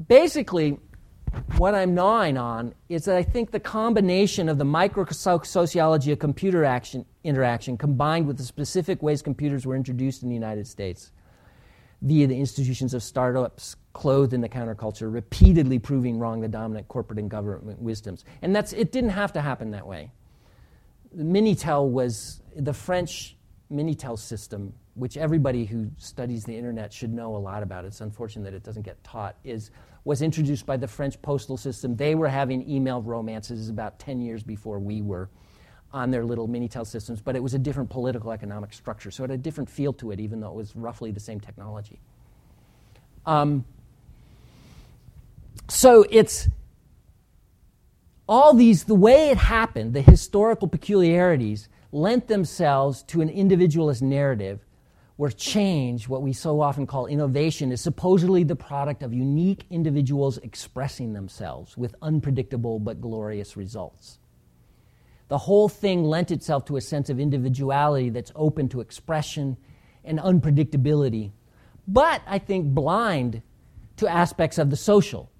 basically, what I'm gnawing on is that I think the combination of the microsociology of computer action, interaction combined with the specific ways computers were introduced in the United States via the institutions of startups clothed in the counterculture, repeatedly proving wrong the dominant corporate and government wisdoms. And that's, it didn't have to happen that way. Minitel was the French Minitel system, which everybody who studies the internet should know a lot about. It's unfortunate that it doesn't get taught. Is was introduced by the French postal system. They were having email romances about 10 years before we were on their little Minitel systems, but it was a different political economic structure, so it had a different feel to it, even though it was roughly the same technology. Um, so it's all these, the way it happened, the historical peculiarities, lent themselves to an individualist narrative where change, what we so often call innovation, is supposedly the product of unique individuals expressing themselves with unpredictable but glorious results. The whole thing lent itself to a sense of individuality that's open to expression and unpredictability, but I think blind to aspects of the social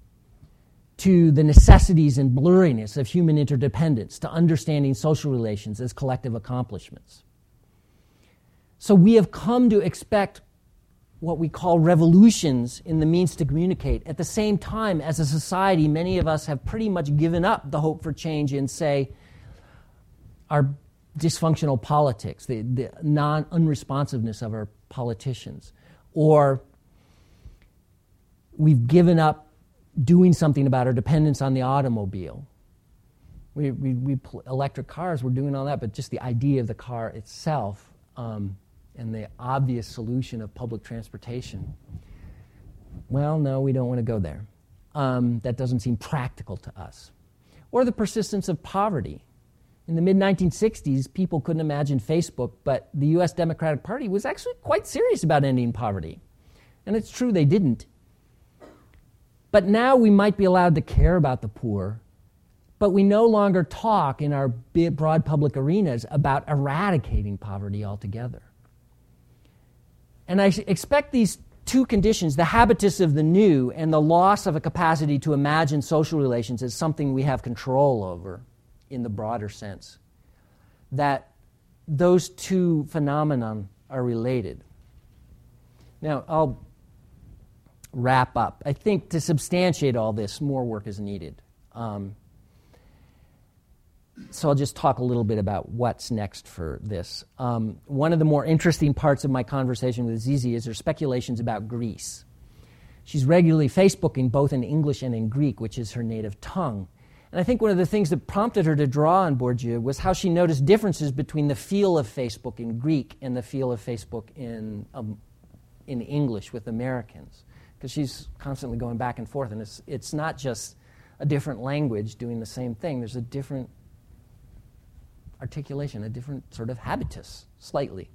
to the necessities and blurriness of human interdependence, to understanding social relations as collective accomplishments. So we have come to expect what we call revolutions in the means to communicate. At the same time, as a society, many of us have pretty much given up the hope for change in, say, our dysfunctional politics, the, the non unresponsiveness of our politicians, or we've given up doing something about our dependence on the automobile. We, we, we electric cars, we're doing all that, but just the idea of the car itself um, and the obvious solution of public transportation. Well, no, we don't want to go there. Um, that doesn't seem practical to us. Or the persistence of poverty. In the mid 1960s, people couldn't imagine Facebook, but the US Democratic Party was actually quite serious about ending poverty. And it's true they didn't. But now we might be allowed to care about the poor, but we no longer talk in our broad public arenas about eradicating poverty altogether. And I expect these two conditions, the habitus of the new and the loss of a capacity to imagine social relations as something we have control over in the broader sense, that those two phenomena are related. Now, I'll wrap up. I think to substantiate all this, more work is needed. Um, so I'll just talk a little bit about what's next for this. Um, one of the more interesting parts of my conversation with Zizi is her speculations about Greece. She's regularly Facebooking both in English and in Greek, which is her native tongue. And I think one of the things that prompted her to draw on Bourdieu was how she noticed differences between the feel of Facebook in Greek and the feel of Facebook in, um, in English with Americans. Because she's constantly going back and forth, and it's, it's not just a different language doing the same thing, there's a different articulation, a different sort of habitus, slightly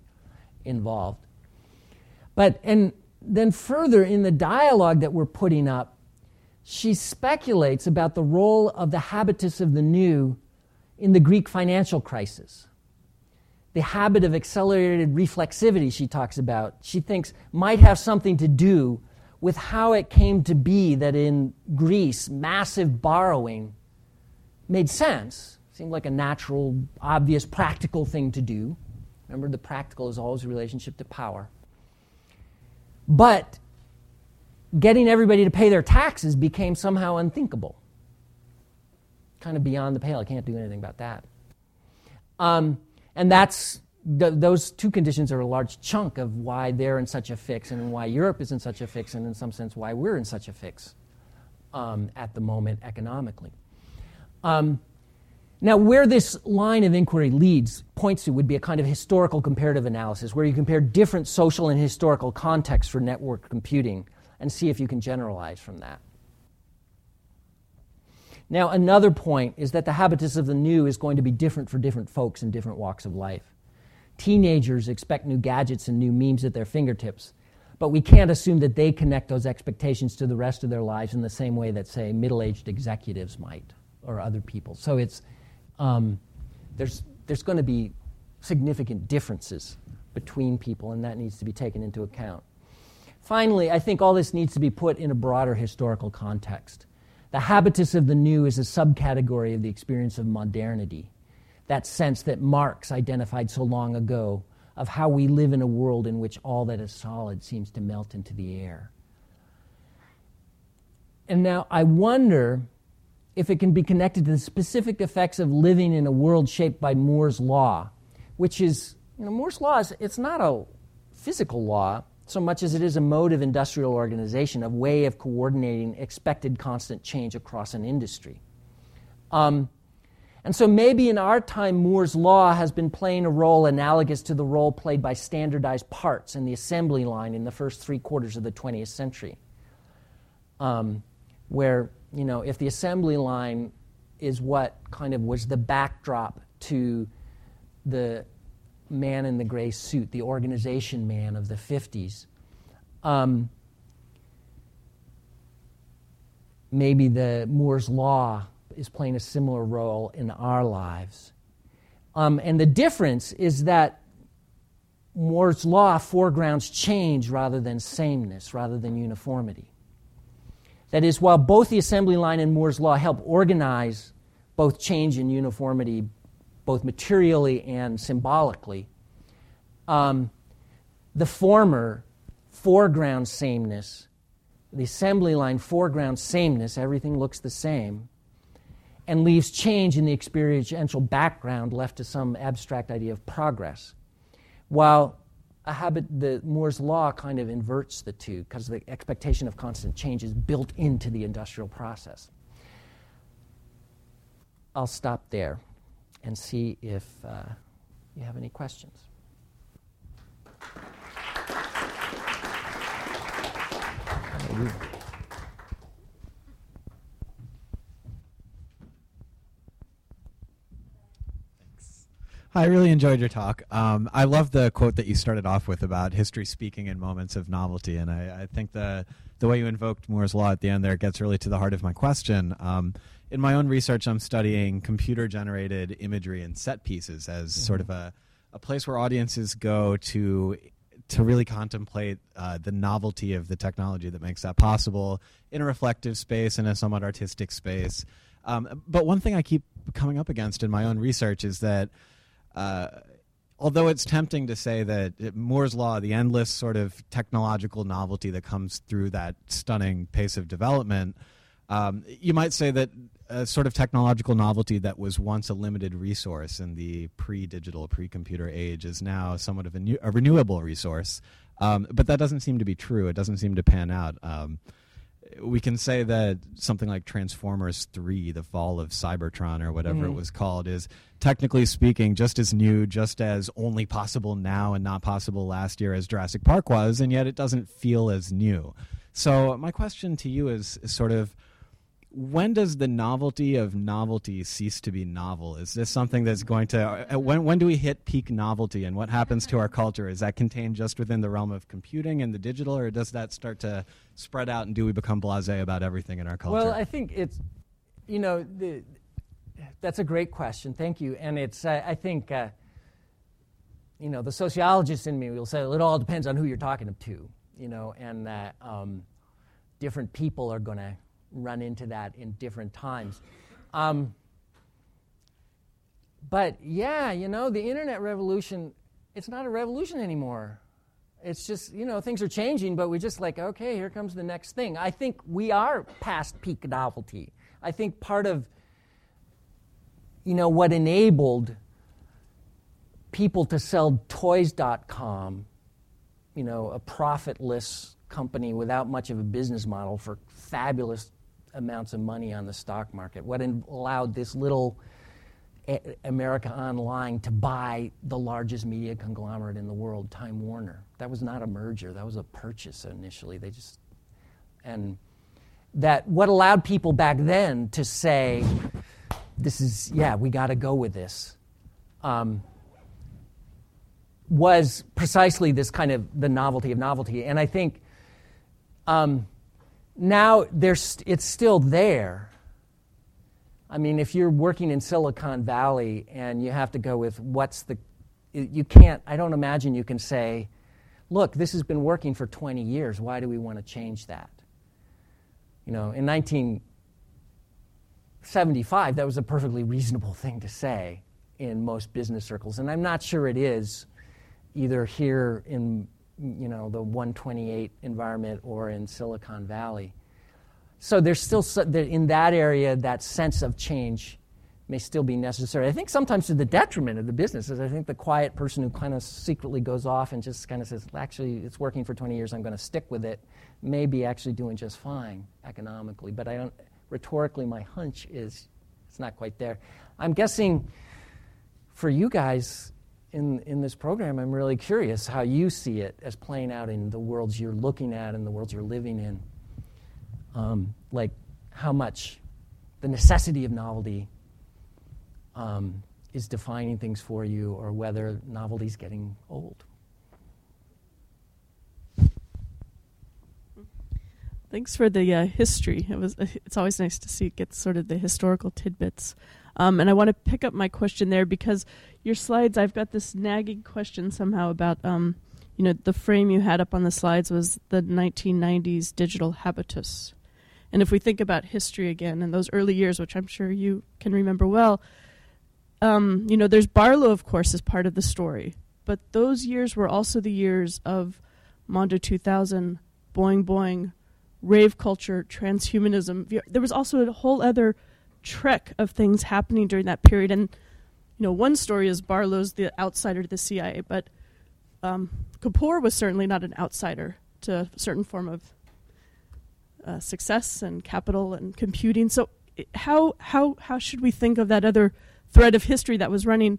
involved. But, and then further in the dialogue that we're putting up, she speculates about the role of the habitus of the new in the Greek financial crisis. The habit of accelerated reflexivity she talks about, she thinks might have something to do with how it came to be that in Greece, massive borrowing made sense Seemed like a natural, obvious, practical thing to do. Remember, the practical is always a relationship to power. But getting everybody to pay their taxes became somehow unthinkable. Kind of beyond the pale. I can't do anything about that. Um, and that's th- those two conditions are a large chunk of why they're in such a fix and why Europe is in such a fix, and in some sense, why we're in such a fix um, at the moment economically. Um, now, where this line of inquiry leads, points to, would be a kind of historical comparative analysis where you compare different social and historical contexts for network computing and see if you can generalize from that. Now, another point is that the habitus of the new is going to be different for different folks in different walks of life. Teenagers expect new gadgets and new memes at their fingertips, but we can't assume that they connect those expectations to the rest of their lives in the same way that, say, middle aged executives might or other people. So it's um, there's, there's going to be significant differences between people, and that needs to be taken into account. Finally, I think all this needs to be put in a broader historical context. The habitus of the new is a subcategory of the experience of modernity, that sense that Marx identified so long ago of how we live in a world in which all that is solid seems to melt into the air. And now I wonder if it can be connected to the specific effects of living in a world shaped by Moore's law, which is, you know, Moore's law is, it's not a physical law so much as it is a mode of industrial organization, a way of coordinating expected constant change across an industry. Um, and so maybe in our time, Moore's law has been playing a role analogous to the role played by standardized parts in the assembly line in the first three quarters of the 20th century, um, where you know, if the assembly line is what kind of was the backdrop to the man in the gray suit, the organization man of the 50s, um, maybe the Moore's Law is playing a similar role in our lives. Um, and the difference is that Moore's Law foregrounds change rather than sameness, rather than uniformity. That is, while both the assembly line and Moore's law help organize both change and uniformity, both materially and symbolically, um, the former foreground sameness, the assembly line foreground sameness, everything looks the same, and leaves change in the experiential background left to some abstract idea of progress. While a habit, the Moore's law kind of inverts the two because the expectation of constant change is built into the industrial process. I'll stop there and see if uh, you have any questions. I really enjoyed your talk. Um, I love the quote that you started off with about history speaking in moments of novelty, and I, I, think the the way you invoked Moore's law at the end there gets really to the heart of my question. Um, in my own research, I'm studying computer generated imagery and set pieces as mm-hmm. sort of a, a place where audiences go to to really contemplate uh, the novelty of the technology that makes that possible in a reflective space in a somewhat artistic space. Um, but one thing I keep coming up against in my own research is that uh, although it's tempting to say that Moore's law, the endless sort of technological novelty that comes through that stunning pace of development, um, you might say that a sort of technological novelty that was once a limited resource in the pre-digital, pre-computer age is now somewhat of a, new, a renewable resource. Um, but that doesn't seem to be true. It doesn't seem to pan out. Um, we can say that something like Transformers 3, the fall of Cybertron or whatever mm-hmm. it was called, is technically speaking just as new, just as only possible now and not possible last year as Jurassic Park was, and yet it doesn't feel as new. So, my question to you is, is sort of when does the novelty of novelty cease to be novel? Is this something that's going to uh, when when do we hit peak novelty and what happens to our culture? Is that contained just within the realm of computing and the digital or does that start to spread out and do we become blasé about everything in our culture? Well, I think it's you know, the, that's a great question. Thank you. And it's uh, I think uh, you know, the sociologist in me will say it all depends on who you're talking to, you know, and that um, different people are going to run into that in different times. Um, but yeah, you know, the internet revolution, it's not a revolution anymore. It's just, you know, things are changing, but we're just like, okay, here comes the next thing. I think we are past peak novelty. I think part of, you know, what enabled people to sell toys.com, you know, a profitless company without much of a business model for fabulous amounts of money on the stock market, what allowed this little America Online to buy the largest media conglomerate in the world, Time Warner. That was not a merger, that was a purchase initially. They just, and that what allowed people back then to say, this is, yeah, we got to go with this, um, was precisely this kind of the novelty of novelty. And I think, um, now there's, it's still there. I mean, if you're working in Silicon Valley and you have to go with what's the, you can't, I don't imagine you can say, look, this has been working for 20 years. Why do we want to change that? You know, in 1975, that was a perfectly reasonable thing to say in most business circles. And I'm not sure it is either here in you know, the 128 environment or in Silicon Valley. So there's still, in that area, that sense of change may still be necessary. I think sometimes to the detriment of the businesses. I think the quiet person who kind of secretly goes off and just kind of says, actually, it's working for 20 years, I'm going to stick with it, may be actually doing just fine economically. But I don't, rhetorically, my hunch is it's not quite there. I'm guessing for you guys, in, in this program, I'm really curious how you see it as playing out in the worlds you're looking at and the worlds you're living in. Um, like how much the necessity of novelty um, is defining things for you, or whether novelty is getting old. Thanks for the uh, history. It was. It's always nice to see get sort of the historical tidbits. Um, and I want to pick up my question there because your slides, I've got this nagging question somehow about, um, you know, the frame you had up on the slides was the 1990s digital habitus. And if we think about history again and those early years, which I'm sure you can remember well, um, you know, there's Barlow, of course, as part of the story. But those years were also the years of Mondo 2000, Boing Boing, rave culture, transhumanism. There was also a whole other trek of things happening during that period. And you know, one story is Barlow's the outsider to the CIA, but um, Kapor was certainly not an outsider to a certain form of uh, success and capital and computing. So, how how how should we think of that other thread of history that was running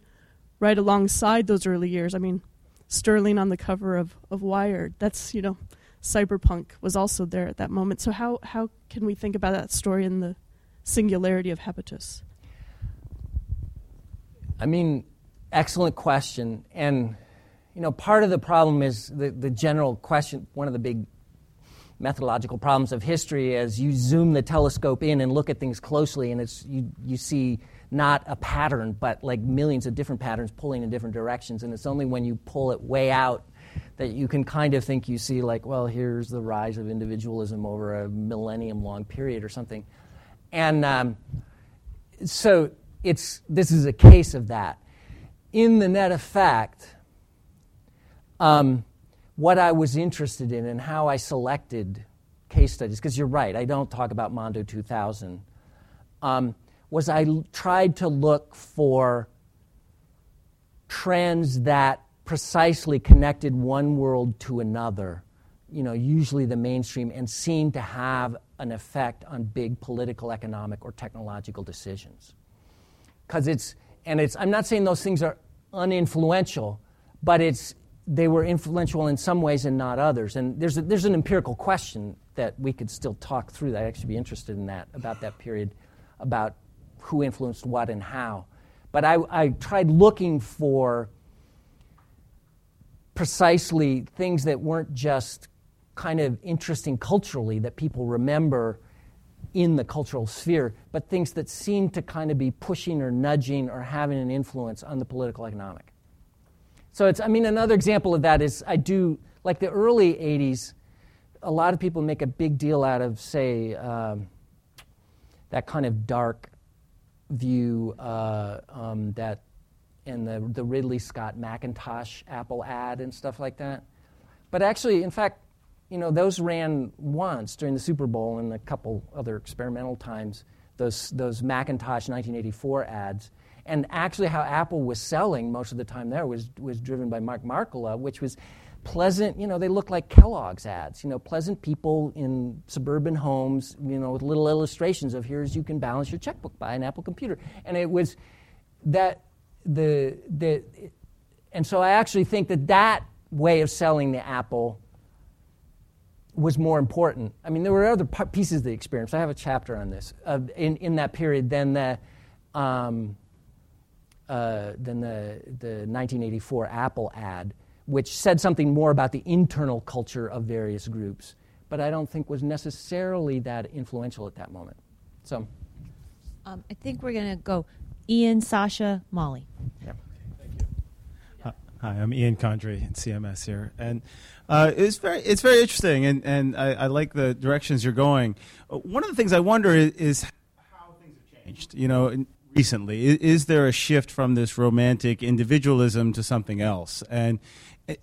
right alongside those early years? I mean, Sterling on the cover of of Wired. That's you know, cyberpunk was also there at that moment. So how how can we think about that story in the singularity of habitus? I mean, excellent question. And, you know, part of the problem is the, the general question, one of the big methodological problems of history is you zoom the telescope in and look at things closely, and it's, you, you see not a pattern, but like millions of different patterns pulling in different directions. And it's only when you pull it way out that you can kind of think you see, like, well, here's the rise of individualism over a millennium long period or something. And um, so it's, this is a case of that. In the net effect, um, what I was interested in and how I selected case studies, because you're right, I don't talk about Mondo 2000, um, was I l- tried to look for trends that precisely connected one world to another, you know, usually the mainstream, and seemed to have an effect on big political, economic, or technological decisions. Because it's and it's i'm not saying those things are uninfluential but it's they were influential in some ways and not others. And there's a, there's an empirical question that we could still talk through that. I'd actually be interested in that about that period about who influenced what and how. But i, I tried looking for precisely things that weren't just kind of interesting culturally that people remember in the cultural sphere, but things that seem to kind of be pushing or nudging or having an influence on the political economic. So it's, I mean, another example of that is I do, like the early 80s, a lot of people make a big deal out of, say, um, that kind of dark view uh, um, that in the, the Ridley Scott Macintosh Apple ad and stuff like that. But actually, in fact, you know, those ran once during the Super Bowl and a couple other experimental times, those, those Macintosh 1984 ads. And actually, how Apple was selling most of the time there was, was driven by Mark Markkula, which was pleasant, you know, they looked like Kellogg's ads, you know, pleasant people in suburban homes, you know, with little illustrations of here's you can balance your checkbook by an Apple computer. And it was that, the, the, and so I actually think that that way of selling the Apple was more important. I mean, there were other pieces of the experience. I have a chapter on this uh, in, in that period than the, um, uh, than the, the 1984 Apple ad, which said something more about the internal culture of various groups, but I don't think was necessarily that influential at that moment. So, um, I think we're going to go Ian, Sasha, Molly. yeah. Hi, I'm Ian Condry in CMS here, and uh, it's very it's very interesting, and and I, I like the directions you're going. One of the things I wonder is, is how things have changed. You know, recently, is, is, there a shift from this romantic individualism to something else? And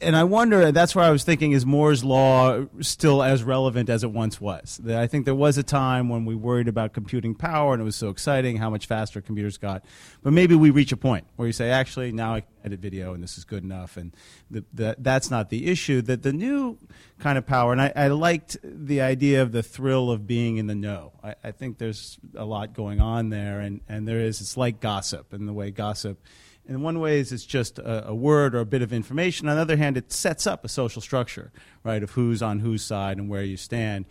and I wonder, that's where I was thinking, is Moore's Law still as relevant as it once was? I think there was a time when we worried about computing power and it was so exciting how much faster computers got. But maybe we reach a point where you say, actually, now I can edit video and this is good enough. And the, the, that's not the issue. That the new kind of power, and I, I, liked the idea of the thrill of being in the know. I, I think there's a lot going on there, and, and there is, it's like gossip and the way gossip in one way, is it's just a, a, word or a bit of information. On the other hand, it sets up a social structure, right, of who's on whose side and where you stand.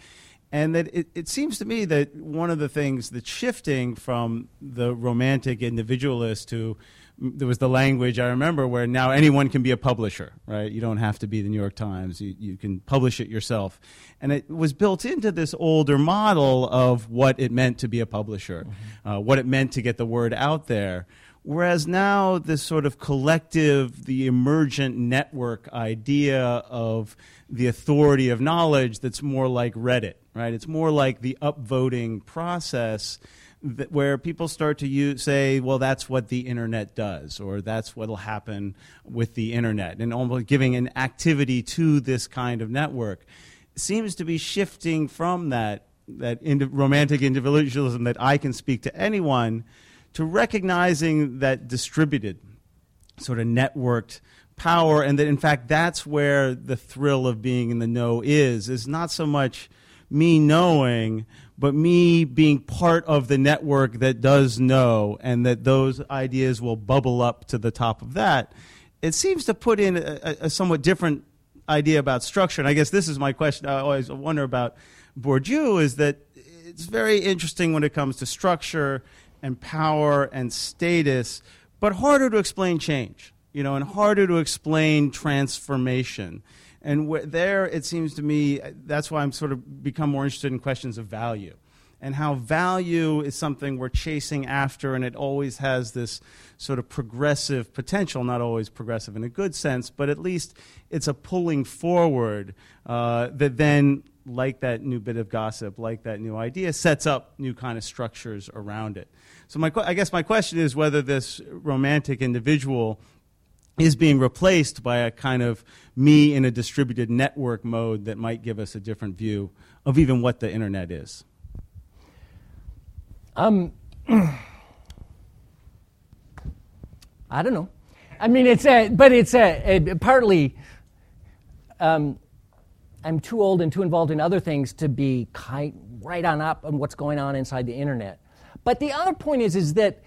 And that it, it seems to me that one of the things that's shifting from the romantic individualist to there was the language I remember where now anyone can be a publisher, right? You don't have to be the New York Times. You, you can publish it yourself. And it was built into this older model of what it meant to be a publisher, mm-hmm. uh, what it meant to get the word out there. Whereas now, this sort of collective, the emergent network idea of the authority of knowledge that's more like Reddit, right? It's more like the upvoting process where people start to use, say, well, that's what the internet does, or that's what will happen with the internet, and almost giving an activity to this kind of network seems to be shifting from that, that romantic individualism that I can speak to anyone to recognizing that distributed, sort of networked power, and that in fact that's where the thrill of being in the know is. Is not so much me knowing, but me being part of the network that does know, and that those ideas will bubble up to the top of that. It seems to put in a, a somewhat different idea about structure. And I guess this is my question. I always wonder about Bourdieu is that it's very interesting when it comes to structure and power and status, but harder to explain change, you know, and harder to explain transformation. And wh- there, it seems to me, that's why I'm sort of become more interested in questions of value and how value is something we're chasing after, and it always has this sort of progressive potential, not always progressive in a good sense, but at least it's a pulling forward uh, that then like that new bit of gossip, like that new idea, sets up new kind of structures around it. So my, I guess my question is whether this romantic individual is being replaced by a kind of me in a distributed network mode that might give us a different view of even what the internet is. Um, I don't know. I mean, it's a, but it's a, a partly. Um, I'm too old and too involved in other things to be right on up on what's going on inside the internet. But the other point is, is that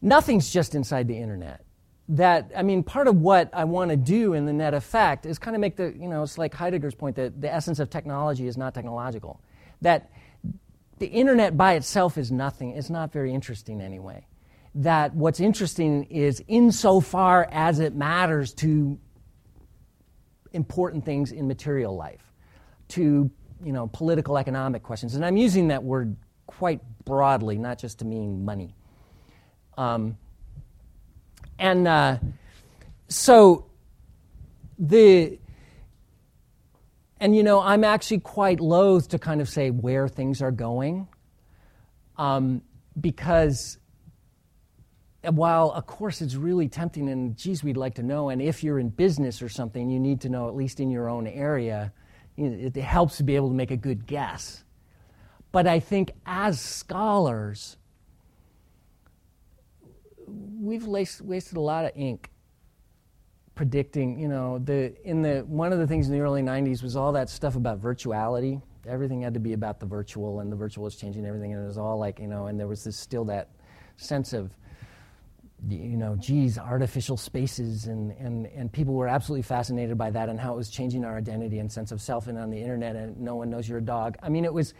nothing's just inside the internet. That I mean, part of what I want to do in the net effect is kind of make the, you know, it's like Heidegger's point that the essence of technology is not technological. That the internet by itself is nothing. It's not very interesting anyway. That what's interesting is insofar as it matters to important things in material life, to you know, political economic questions. And I'm using that word quite broadly, not just to mean money. Um, and uh, so the and you know, I'm actually quite loath to kind of say where things are going, um, because while of course it's really tempting and geez we'd like to know and if you're in business or something you need to know at least in your own area it helps to be able to make a good guess but i think as scholars we've wasted a lot of ink predicting you know the in the one of the things in the early 90s was all that stuff about virtuality everything had to be about the virtual and the virtual was changing everything and it was all like you know and there was this still that sense of you know, geez, artificial spaces, and, and, and people were absolutely fascinated by that and how it was changing our identity and sense of self and on the internet, and no one knows you're a dog. I mean, it was,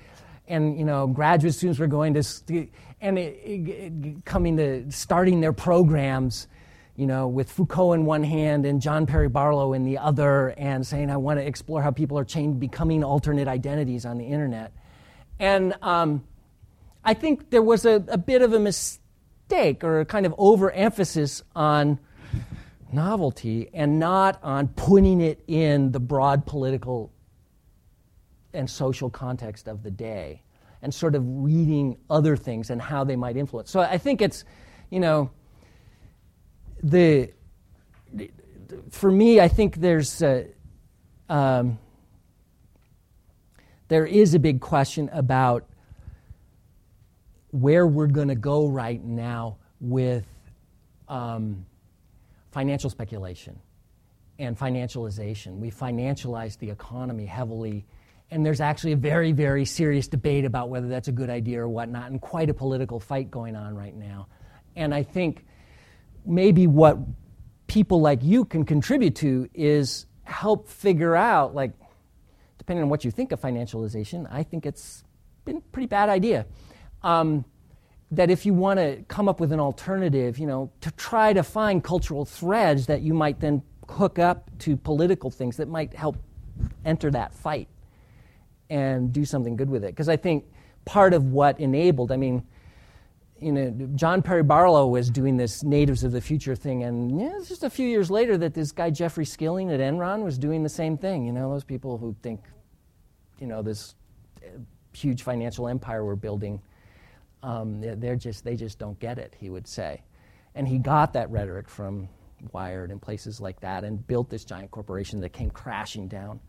and you know, graduate students were going to, and it, it, it, coming to starting their programs, you know, with Foucault in one hand and John Perry Barlow in the other, and saying, I want to explore how people are changing, becoming alternate identities on the internet. And um, I think there was a, a bit of a mistake or a kind of overemphasis on novelty and not on putting it in the broad political and social context of the day and sort of reading other things and how they might influence. So I think it's, you know, the, for me, I think there's, a, um, there is a big question about where we're going to go right now with um, financial speculation and financialization. We financialized the economy heavily, and there's actually a very, very serious debate about whether that's a good idea or whatnot, and quite a political fight going on right now. And I think maybe what people like you can contribute to is help figure out, like, depending on what you think of financialization, I think it's been a pretty bad idea um, that if you want to come up with an alternative, you know, to try to find cultural threads that you might then hook up to political things that might help enter that fight and do something good with it. Because I think part of what enabled, I mean, you know, John Perry Barlow was doing this Natives of the Future thing, and yeah, it's just a few years later that this guy Jeffrey Skilling at Enron was doing the same thing. You know, those people who think, you know, this huge financial empire we're building um, they're just, they just don't get it, he would say. And he got that rhetoric from Wired and places like that and built this giant corporation that came crashing down.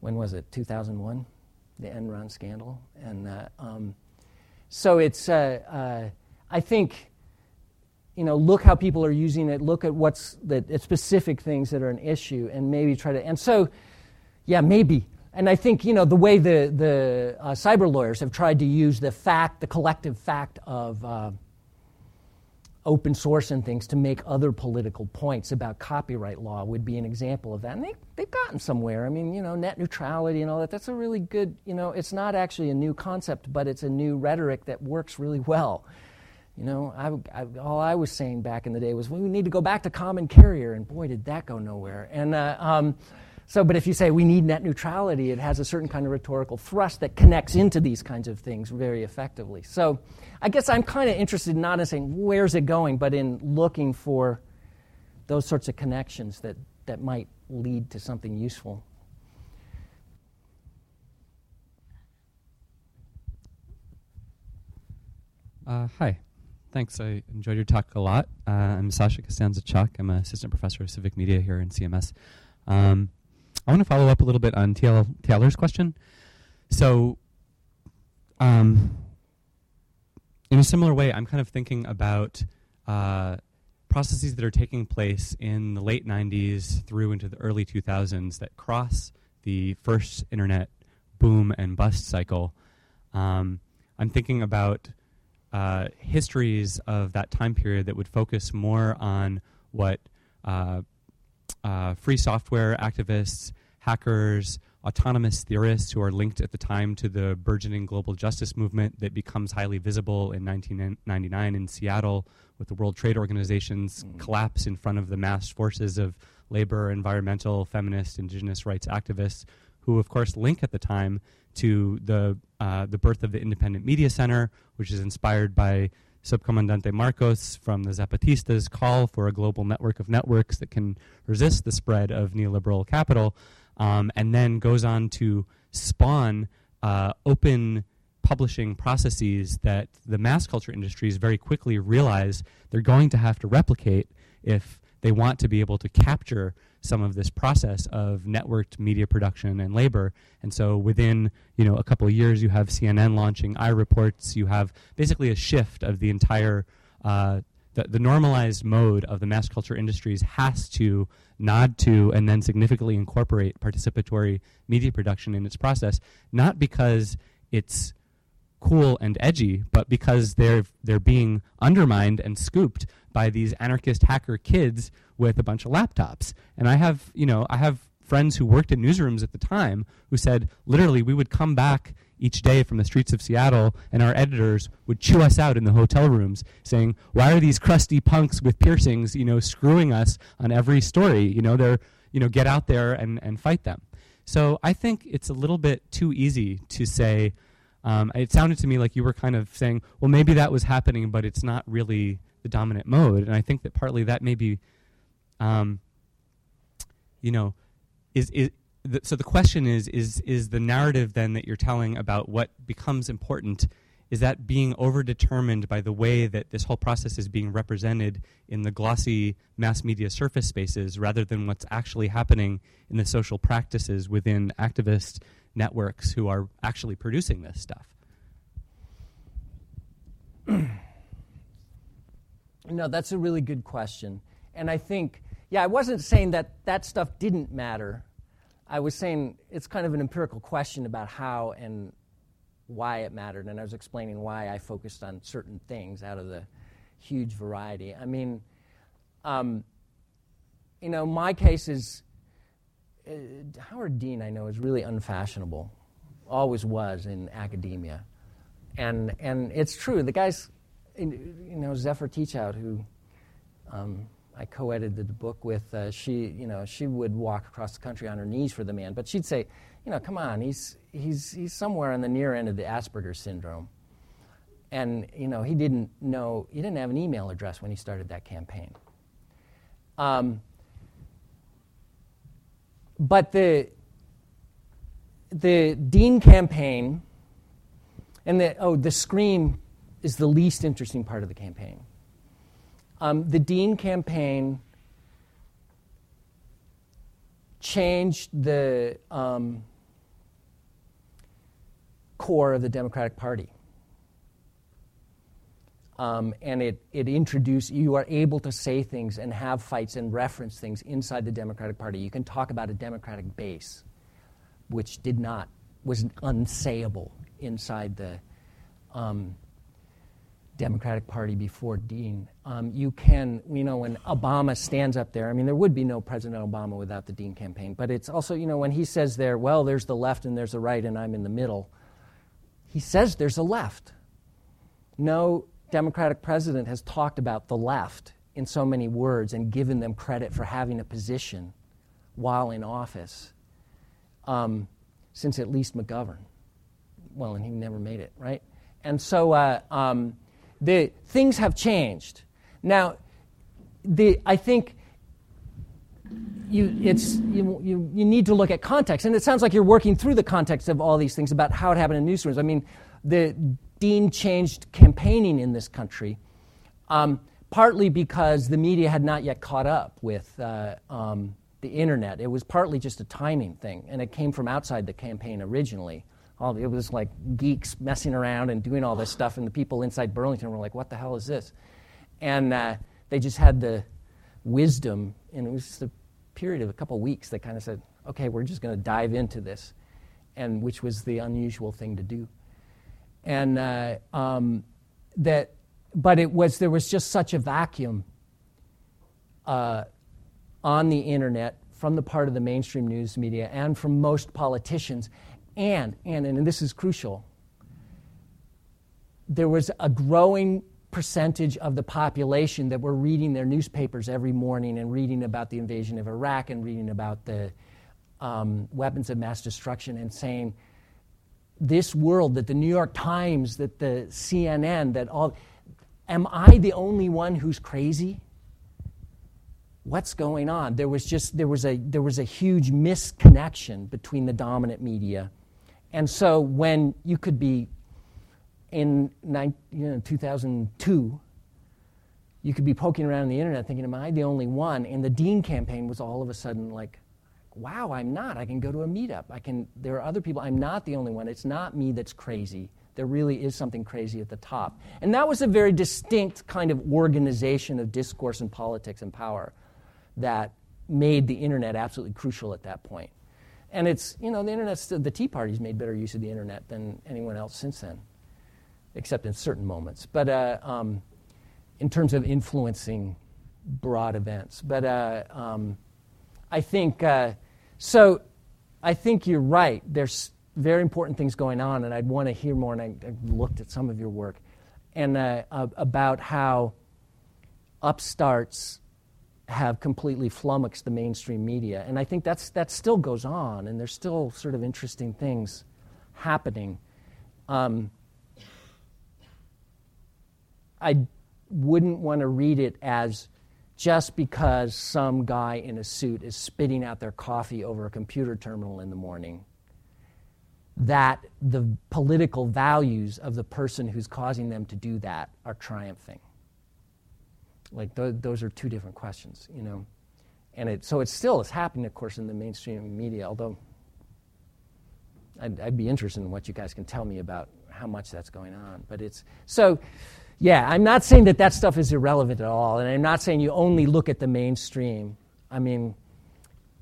When was it? 2001? The Enron scandal. And uh, um, so it's, uh, uh, I think you know, look how people are using it, look at what's the specific things that are an issue, and maybe try to. And so, yeah, maybe. And I think, you know, the way the, the uh, cyber lawyers have tried to use the fact, the collective fact of uh, open source and things to make other political points about copyright law would be an example of that. And they, they've gotten somewhere. I mean, you know, net neutrality and all that, that's a really good, you know, it's not actually a new concept, but it's a new rhetoric that works really well. You know, I, I, all I was saying back in the day was well, we need to go back to common carrier, and boy, did that go nowhere. And uh, um, so, but if you say we need net neutrality, it has a certain kind of rhetorical thrust that connects into these kinds of things very effectively. So, I guess I'm kind of interested not in saying where's it going, but in looking for those sorts of connections that, that might lead to something useful. Uh, hi. Thanks. I enjoyed your talk a lot. Uh, I'm Sasha Costanza. I'm an assistant professor of civic media here in CMS. Um, I want to follow up a little bit on TL, Taylor's question. So, um, in a similar way, I'm kind of thinking about uh, processes that are taking place in the late 90s through into the early 2000s that cross the first internet boom and bust cycle. Um, I'm thinking about uh, histories of that time period that would focus more on what uh, uh, free software activists, hackers, autonomous theorists who are linked at the time to the burgeoning global justice movement that becomes highly visible in 1999 in Seattle with the World Trade Organization's mm. collapse in front of the massed forces of labor, environmental, feminist, indigenous rights activists, who, of course, link at the time to the uh, the birth of the Independent Media Center, which is inspired by Subcomandante Marcos from the Zapatistas' call for a global network of networks that can resist the spread of neoliberal capital, um, and then goes on to spawn uh, open publishing processes that the mass culture industries very quickly realize they're going to have to replicate if they want to be able to capture some of this process of networked media production and labor. And so within you know a couple of years, you have CNN launching iReports. You have basically a shift of the entire uh, the, the normalized mode of the mass culture industries has to nod to and then significantly incorporate participatory media production in its process, not because it's cool and edgy, but because they're they're being undermined and scooped by these anarchist hacker kids with a bunch of laptops. And I have, you know, I have friends who worked in newsrooms at the time who said literally we would come back each day from the streets of Seattle and our editors would chew us out in the hotel rooms saying, "Why are these crusty punks with piercings, you know, screwing us on every story? You know, they're, you know, get out there and and fight them." So I think it's a little bit too easy to say um, it sounded to me like you were kind of saying, well, maybe that was happening, but it's not really the dominant mode. And I think that partly that may be, um, you know, is, is the, so the question is, is, is the narrative then that you're telling about what becomes important, is that being overdetermined by the way that this whole process is being represented in the glossy mass media surface spaces rather than what's actually happening in the social practices within activist networks who are actually producing this stuff? no, that's a really good question. And I think, yeah, I wasn't saying that that stuff didn't matter. I was saying it's kind of an empirical question about how and why it mattered. And I was explaining why I focused on certain things out of the huge variety. I mean, um, you know, my case is uh, Howard Dean, I know, is really unfashionable, always was in academia. And, and it's true. The guy's, you know, Zephyr Teachout, who um, I co-edited the book with, uh, she, you know, she would walk across the country on her knees for the man. But she'd say, you know, come on, he's, he's, he's somewhere on the near end of the Asperger's syndrome. And, you know, he didn't know, he didn't have an email address when he started that campaign. Um, but the, the Dean campaign and the, oh, the Scream is the least interesting part of the campaign. Um, the Dean campaign changed the um, core of the Democratic Party. Um, and it, it introduce you are able to say things and have fights and reference things inside the Democratic Party. You can talk about a Democratic base, which did not was unsayable inside the um, Democratic Party before Dean. Um, you can, you know, when Obama stands up there, I mean, there would be no President Obama without the Dean campaign, but it's also, you know, when he says there, well, there's the left and there's the right and I'm in the middle, he says there's a left. No Democratic president has talked about the left in so many words and given them credit for having a position while in office um, since at least McGovern. Well, and he never made it, right? And so, uh, um, the things have changed. Now, the, I think you, it's, you, you, you need to look at context. And it sounds like you're working through the context of all these things about how it happened in newsrooms. I mean, the Dean changed campaigning in this country, um, partly because the media had not yet caught up with uh, um, the internet. It was partly just a timing thing, and it came from outside the campaign originally all, it was like geeks messing around and doing all this stuff, and the people inside Burlington were like, what the hell is this? And uh, they just had the wisdom, and it was just a period of a couple of weeks that kind of said, okay, we're just going to dive into this, and which was the unusual thing to do. And uh, um, that, but it was, there was just such a vacuum uh, on the internet from the part of the mainstream news media and from most politicians and, and, and this is crucial, there was a growing percentage of the population that were reading their newspapers every morning and reading about the invasion of Iraq and reading about the um, weapons of mass destruction and saying, this world, that the New York Times, that the CNN, that all, am I the only one who's crazy? What's going on? There was just, there was a, there was a huge misconnection between the dominant media and so when you could be in you know, 2002, you could be poking around the internet thinking, am I the only one? And the Dean campaign was all of a sudden like, wow, I'm not. I can go to a meetup. I can, there are other people. I'm not the only one. It's not me that's crazy. There really is something crazy at the top. And that was a very distinct kind of organization of discourse and politics and power that made the internet absolutely crucial at that point. And it's, you know, the internet's, the Tea Party's made better use of the internet than anyone else since then, except in certain moments. But uh, um, in terms of influencing broad events. But uh, um, I think, uh, so I think you're right. There's very important things going on, and I'd want to hear more, and I, I looked at some of your work, and uh, about how upstarts have completely flummoxed the mainstream media. And I think that's, that still goes on, and there's still sort of interesting things happening. Um, I wouldn't want to read it as just because some guy in a suit is spitting out their coffee over a computer terminal in the morning, that the political values of the person who's causing them to do that are triumphing. Like th- those are two different questions, you know. And it, so it still is happening, of course, in the mainstream media, although I'd, I'd, be interested in what you guys can tell me about how much that's going on. But it's so, yeah, I'm not saying that that stuff is irrelevant at all. And I'm not saying you only look at the mainstream, I mean,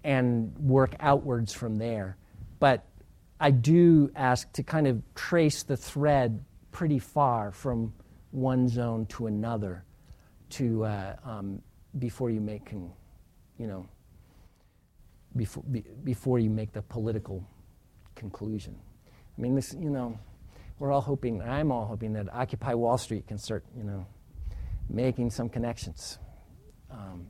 and work outwards from there. But I do ask to kind of trace the thread pretty far from one zone to another to uh, um, before you make, you know, before, be, before you make the political conclusion. I mean, this, you know, we're all hoping, I'm all hoping that Occupy Wall Street can start, you know, making some connections. Um,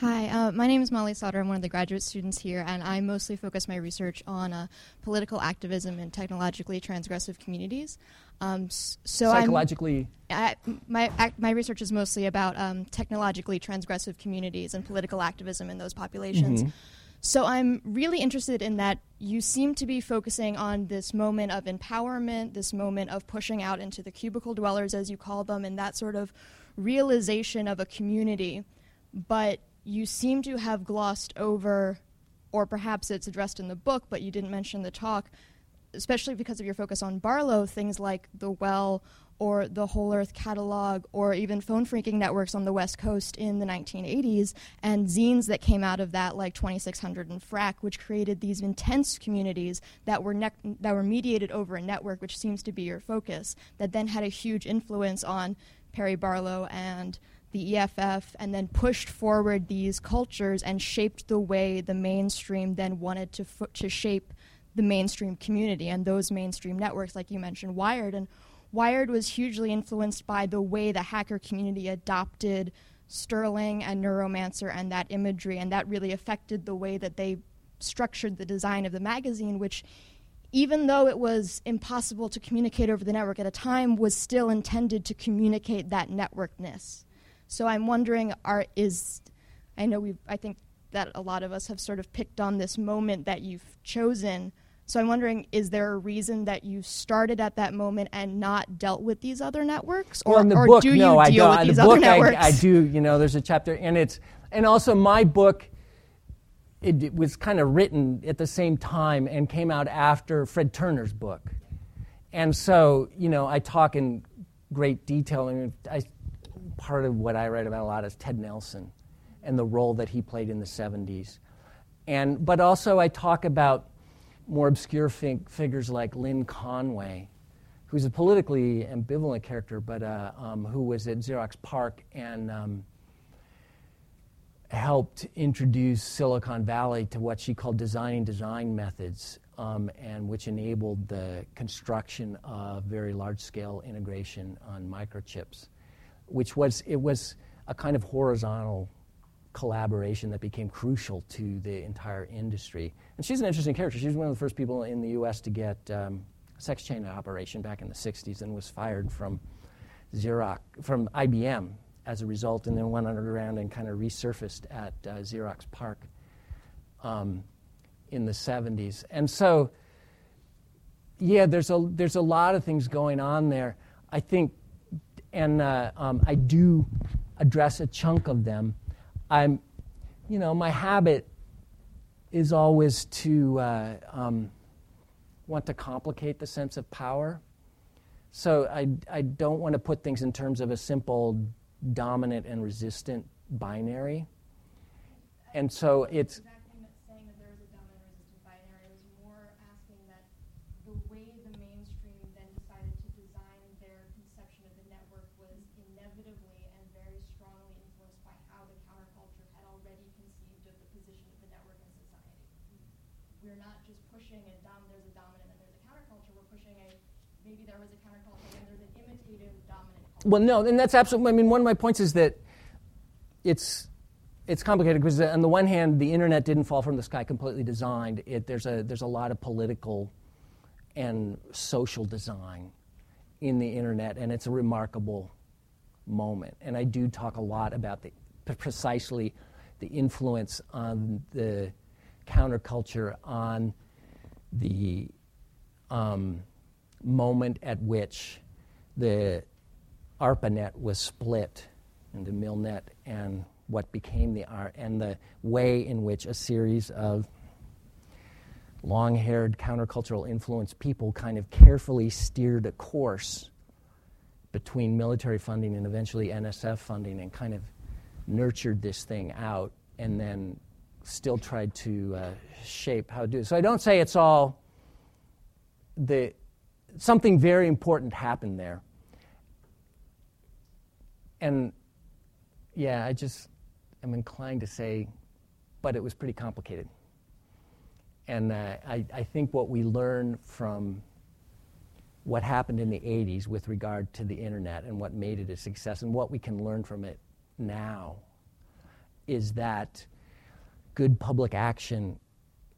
Hi, uh, my name is Molly Sauter. I'm one of the graduate students here, and I mostly focus my research on uh, political activism in technologically transgressive communities. Um, so psychologically, I, my my research is mostly about um, technologically transgressive communities and political activism in those populations. Mm-hmm. So I'm really interested in that you seem to be focusing on this moment of empowerment, this moment of pushing out into the cubicle dwellers, as you call them, and that sort of realization of a community. But you seem to have glossed over, or perhaps it's addressed in the book, but you didn't mention the talk, especially because of your focus on Barlow, things like the well or the Whole Earth Catalog, or even phone phreaking networks on the West Coast in the 1980s, and zines that came out of that, like 2600 and Phrack which created these intense communities that were ne- that were mediated over a network, which seems to be your focus. That then had a huge influence on Perry Barlow and the EFF, and then pushed forward these cultures and shaped the way the mainstream then wanted to fo- to shape the mainstream community and those mainstream networks, like you mentioned, Wired and Wired was hugely influenced by the way the hacker community adopted Sterling and Neuromancer and that imagery, and that really affected the way that they structured the design of the magazine, which, even though it was impossible to communicate over the network at a time, was still intended to communicate that networkness. So I'm wondering, are is I know we I think that a lot of us have sort of picked on this moment that you've chosen so I'm wondering, is there a reason that you started at that moment and not dealt with these other networks, or, well, or book, do no, you I deal don't. with these the other book, networks? I, I do. You know, there's a chapter, and it's and also my book. It, it was kind of written at the same time and came out after Fred Turner's book, and so you know I talk in great detail. and I, part of what I write about a lot is Ted Nelson and the role that he played in the 70s, and but also I talk about more obscure fig- figures like Lynn Conway, who's a politically ambivalent character, but uh, um, who was at Xerox PARC and um, helped introduce Silicon Valley to what she called designing design methods, um, and which enabled the construction of very large-scale integration on microchips, which was it was a kind of horizontal collaboration that became crucial to the entire industry. And she's an interesting character. She was one of the first people in the U.S. to get um, sex chain operation back in the 60s and was fired from Xerox, from IBM as a result, and then went underground and kind of resurfaced at uh, Xerox PARC um, in the 70s. And so, yeah, there's a, there's a lot of things going on there. I think, and uh, um, I do address a chunk of them. I'm, you know, my habit is always to uh, um, want to complicate the sense of power. So I, I don't want to put things in terms of a simple dominant and resistant binary. And so it's Well, no, and that's absolutely. I mean, one of my points is that it's it's complicated because on the one hand, the internet didn't fall from the sky completely designed. It, there's a there's a lot of political and social design in the internet, and it's a remarkable moment. And I do talk a lot about the precisely the influence on the counterculture on the um, moment at which the ARPANET was split into MILNET and what became the ARP, and the way in which a series of long haired countercultural influenced people kind of carefully steered a course between military funding and eventually NSF funding and kind of nurtured this thing out and then still tried to uh, shape how to do it. So I don't say it's all the something very important happened there and yeah, I just am inclined to say, but it was pretty complicated. And uh, I, I think what we learn from what happened in the 80s with regard to the internet and what made it a success and what we can learn from it now is that good public action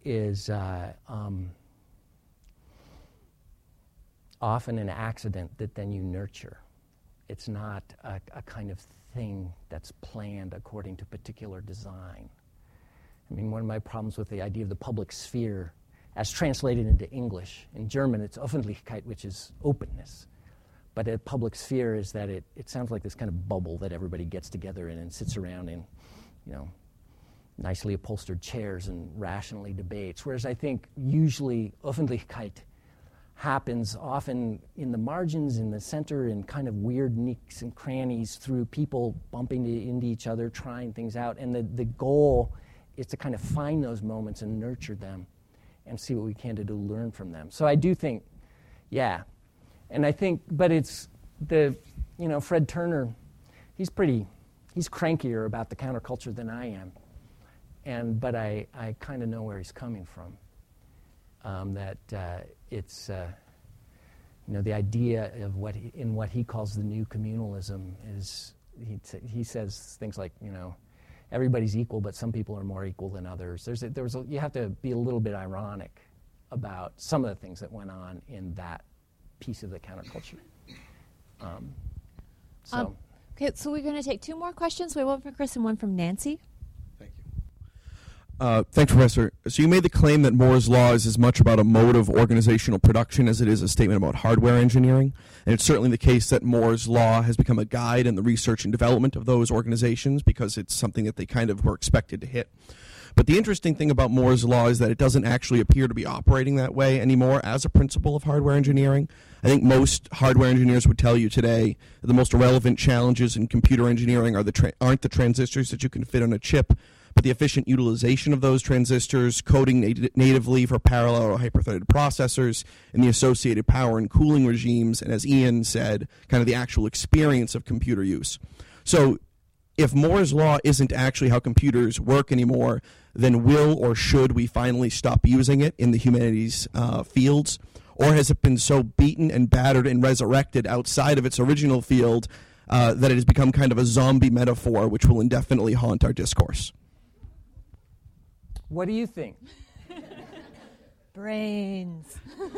is uh, um, often an accident that then you nurture. It's not a, a kind of thing that's planned according to particular design. I mean, one of my problems with the idea of the public sphere, as translated into English, in German it's Öffentlichkeit, which is openness. But a public sphere is that it, it sounds like this kind of bubble that everybody gets together in and sits around in, you know, nicely upholstered chairs and rationally debates. Whereas I think usually Öffentlichkeit happens often in the margins, in the center, in kind of weird nicks and crannies through people bumping into each other, trying things out. And the, the goal is to kind of find those moments and nurture them and see what we can do to learn from them. So I do think, yeah. And I think, but it's the, you know, Fred Turner, he's pretty, he's crankier about the counterculture than I am. And, but I, I kind of know where he's coming from. Um, that uh, it's, uh, you know, the idea of what he, in what he calls the new communalism is, he, t- he says things like, you know, everybody's equal, but some people are more equal than others. There's a, there's a, you have to be a little bit ironic about some of the things that went on in that piece of the counterculture. Um, so. Um, okay, so we're going to take two more questions. We have one from Chris and one from Nancy. Uh, thanks, Professor. So you made the claim that Moore's law is as much about a mode of organizational production as it is a statement about hardware engineering, and it's certainly the case that Moore's law has become a guide in the research and development of those organizations because it's something that they kind of were expected to hit. But the interesting thing about Moore's law is that it doesn't actually appear to be operating that way anymore as a principle of hardware engineering. I think most hardware engineers would tell you today the most relevant challenges in computer engineering are the tra- aren't the transistors that you can fit on a chip, but the efficient utilization of those transistors, coding nat- natively for parallel or hyper-threaded processors, and the associated power and cooling regimes, and as Ian said, kind of the actual experience of computer use. So if Moore's law isn't actually how computers work anymore, then will or should we finally stop using it in the humanities uh, fields? Or has it been so beaten and battered and resurrected outside of its original field uh, that it has become kind of a zombie metaphor which will indefinitely haunt our discourse? What do you think? Brains. I think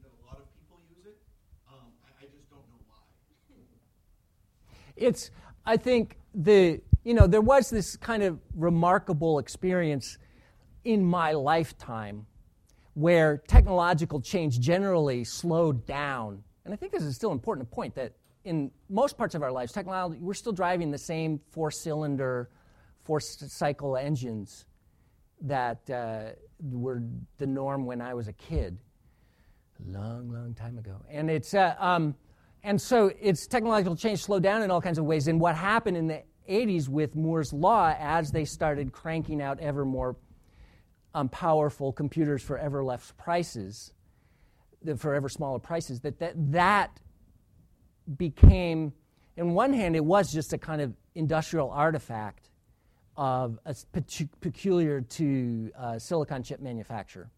that a lot of people use it. Um I just don't know why. It's, I think, the, you know, there was this kind of remarkable experience in my lifetime where technological change generally slowed down. And I think this is still an important to point that in most parts of our lives, technology, we're still driving the same four cylinder, four cycle engines that uh, were the norm when I was a kid, a long, long time ago. And it's, uh, um, and so it's technological change slowed down in all kinds of ways. And what happened in the 80s with Moore's Law, as they started cranking out ever more um, powerful computers for ever less prices, for ever smaller prices, that, that that became, in one hand, it was just a kind of industrial artifact of a peculiar to uh, silicon chip manufacture.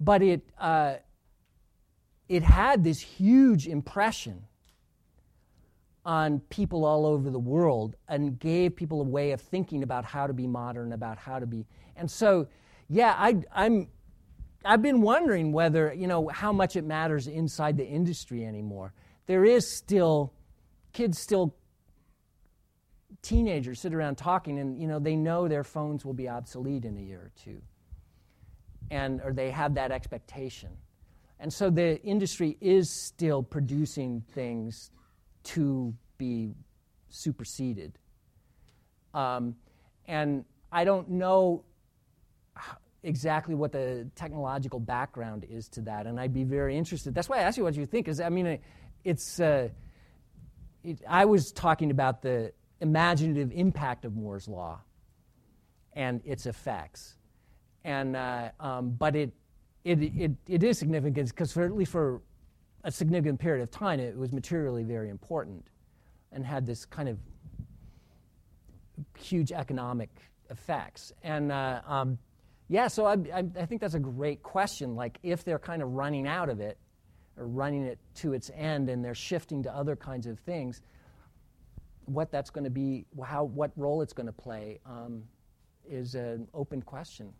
But it, uh, it had this huge impression on people all over the world and gave people a way of thinking about how to be modern, about how to be. And so, yeah, I, I'm, I've been wondering whether, you know, how much it matters inside the industry anymore. There is still, kids still, teenagers sit around talking and, you know, they know their phones will be obsolete in a year or two. And, or they have that expectation. And so the industry is still producing things to be superseded. Um, and I don't know exactly what the technological background is to that, and I'd be very interested. That's why I asked you what you think. Is I mean, it's. Uh, it, I was talking about the imaginative impact of Moore's law and its effects, and uh, um, but it it, it, it is significant because, for at least for a significant period of time, it was materially very important and had this kind of huge economic effects. And uh, um, yeah, so I, I, I, think that's a great question. Like, if they're kind of running out of it running it to its end and they're shifting to other kinds of things, what that's going to be, how, what role it's going to play um, is an open question.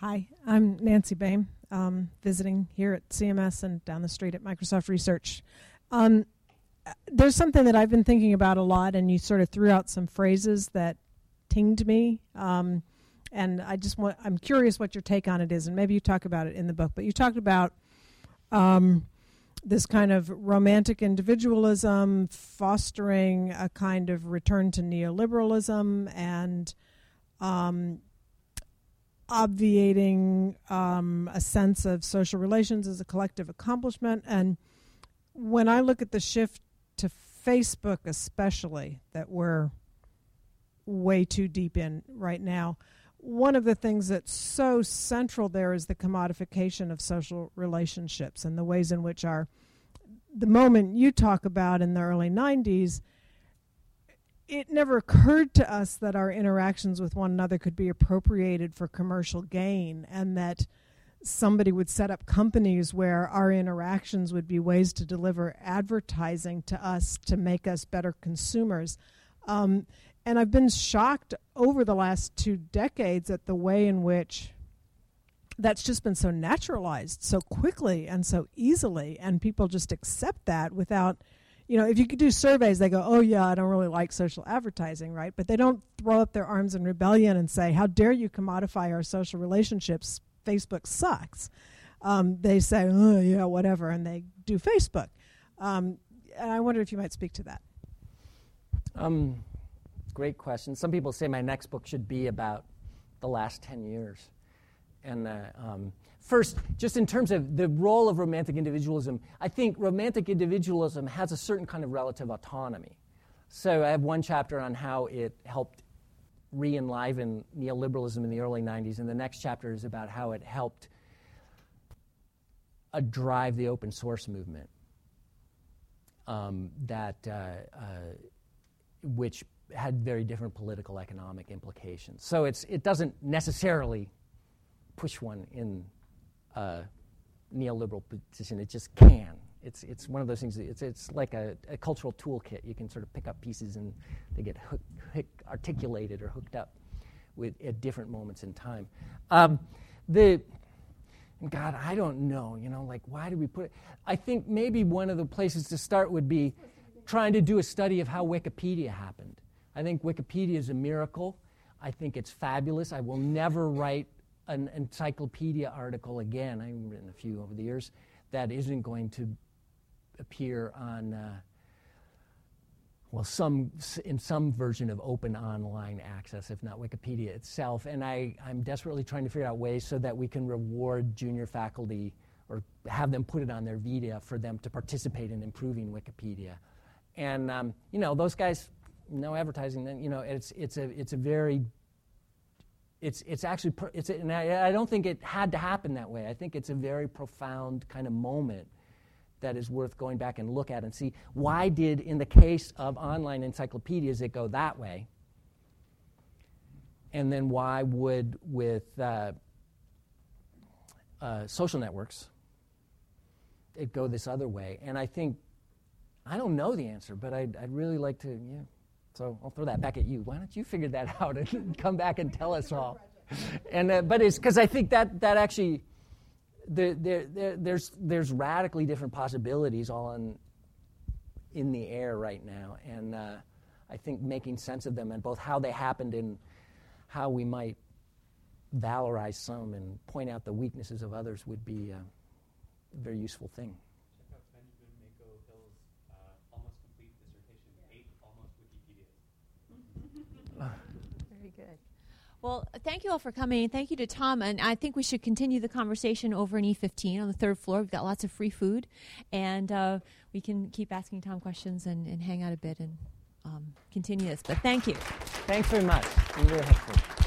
Hi, I'm Nancy Baym, um, visiting here at CMS and down the street at Microsoft Research. Um, there's something that I've been thinking about a lot, and you sort of threw out some phrases that tinged me. Um, and I just want, I'm curious what your take on it is, and maybe you talk about it in the book, but you talked about um, this kind of romantic individualism fostering a kind of return to neoliberalism and um, obviating um, a sense of social relations as a collective accomplishment. And when I look at the shift to Facebook, especially, that we're way too deep in right now, one of the things that's so central there is the commodification of social relationships and the ways in which our the moment you talk about in the early 90s it never occurred to us that our interactions with one another could be appropriated for commercial gain and that somebody would set up companies where our interactions would be ways to deliver advertising to us to make us better consumers. Um, and I've been shocked over the last two decades at the way in which that's just been so naturalized so quickly and so easily, and people just accept that without you know, if you could do surveys, they go, oh, yeah, I don't really like social advertising, right? But they don't throw up their arms in rebellion and say, how dare you commodify our social relationships? Facebook sucks. Um, they say, oh, yeah, whatever, and they do Facebook. Um, and I wonder if you might speak to that. Um, great question. Some people say my next book should be about the last 10 years. And uh, um, First, just in terms of the role of romantic individualism, I think romantic individualism has a certain kind of relative autonomy. So I have one chapter on how it helped re enliven neoliberalism in the early 90s, and the next chapter is about how it helped uh, drive the open source movement. Um, that uh, uh, which had very different political economic implications. So it's, it doesn't necessarily push one in uh, neoliberal position. It just can. It's, it's one of those things, it's, it's like a, a cultural toolkit. You can sort of pick up pieces and they get hook, hook, articulated or hooked up with, at different moments in time. Um, the, God, I don't know, you know, like why did we put it? I think maybe one of the places to start would be trying to do a study of how Wikipedia happened. I think Wikipedia is a miracle. I think it's fabulous. I will never write an encyclopedia article again, I've written a few over the years, that isn't going to appear on, uh, well, some in some version of open online access, if not Wikipedia itself. And I, I'm desperately trying to figure out ways so that we can reward junior faculty or have them put it on their Vita for them to participate in improving Wikipedia. And um, you know, those guys, no advertising. Then you know, it's it's a it's a very it's, it's actually, it's, and I, I don't think it had to happen that way. I think it's a very profound kind of moment that is worth going back and look at and see why did, in the case of online encyclopedias, it go that way? And then why would, with uh, uh, social networks, it go this other way? And I think, I don't know the answer, but I'd, I'd really like to, yeah, so I'll throw that back at you. Why don't you figure that out and come back and tell us all? And uh, but it's because I think that that actually there, there, there's there's radically different possibilities all in in the air right now, and uh, I think making sense of them and both how they happened and how we might valorize some and point out the weaknesses of others would be uh, a very useful thing. Well, thank you all for coming. Thank you to Tom. And I think we should continue the conversation over in E15 on the third floor. We've got lots of free food. And uh, we can keep asking Tom questions and, and hang out a bit and um, continue this. But thank you. Thanks very much. You're very helpful.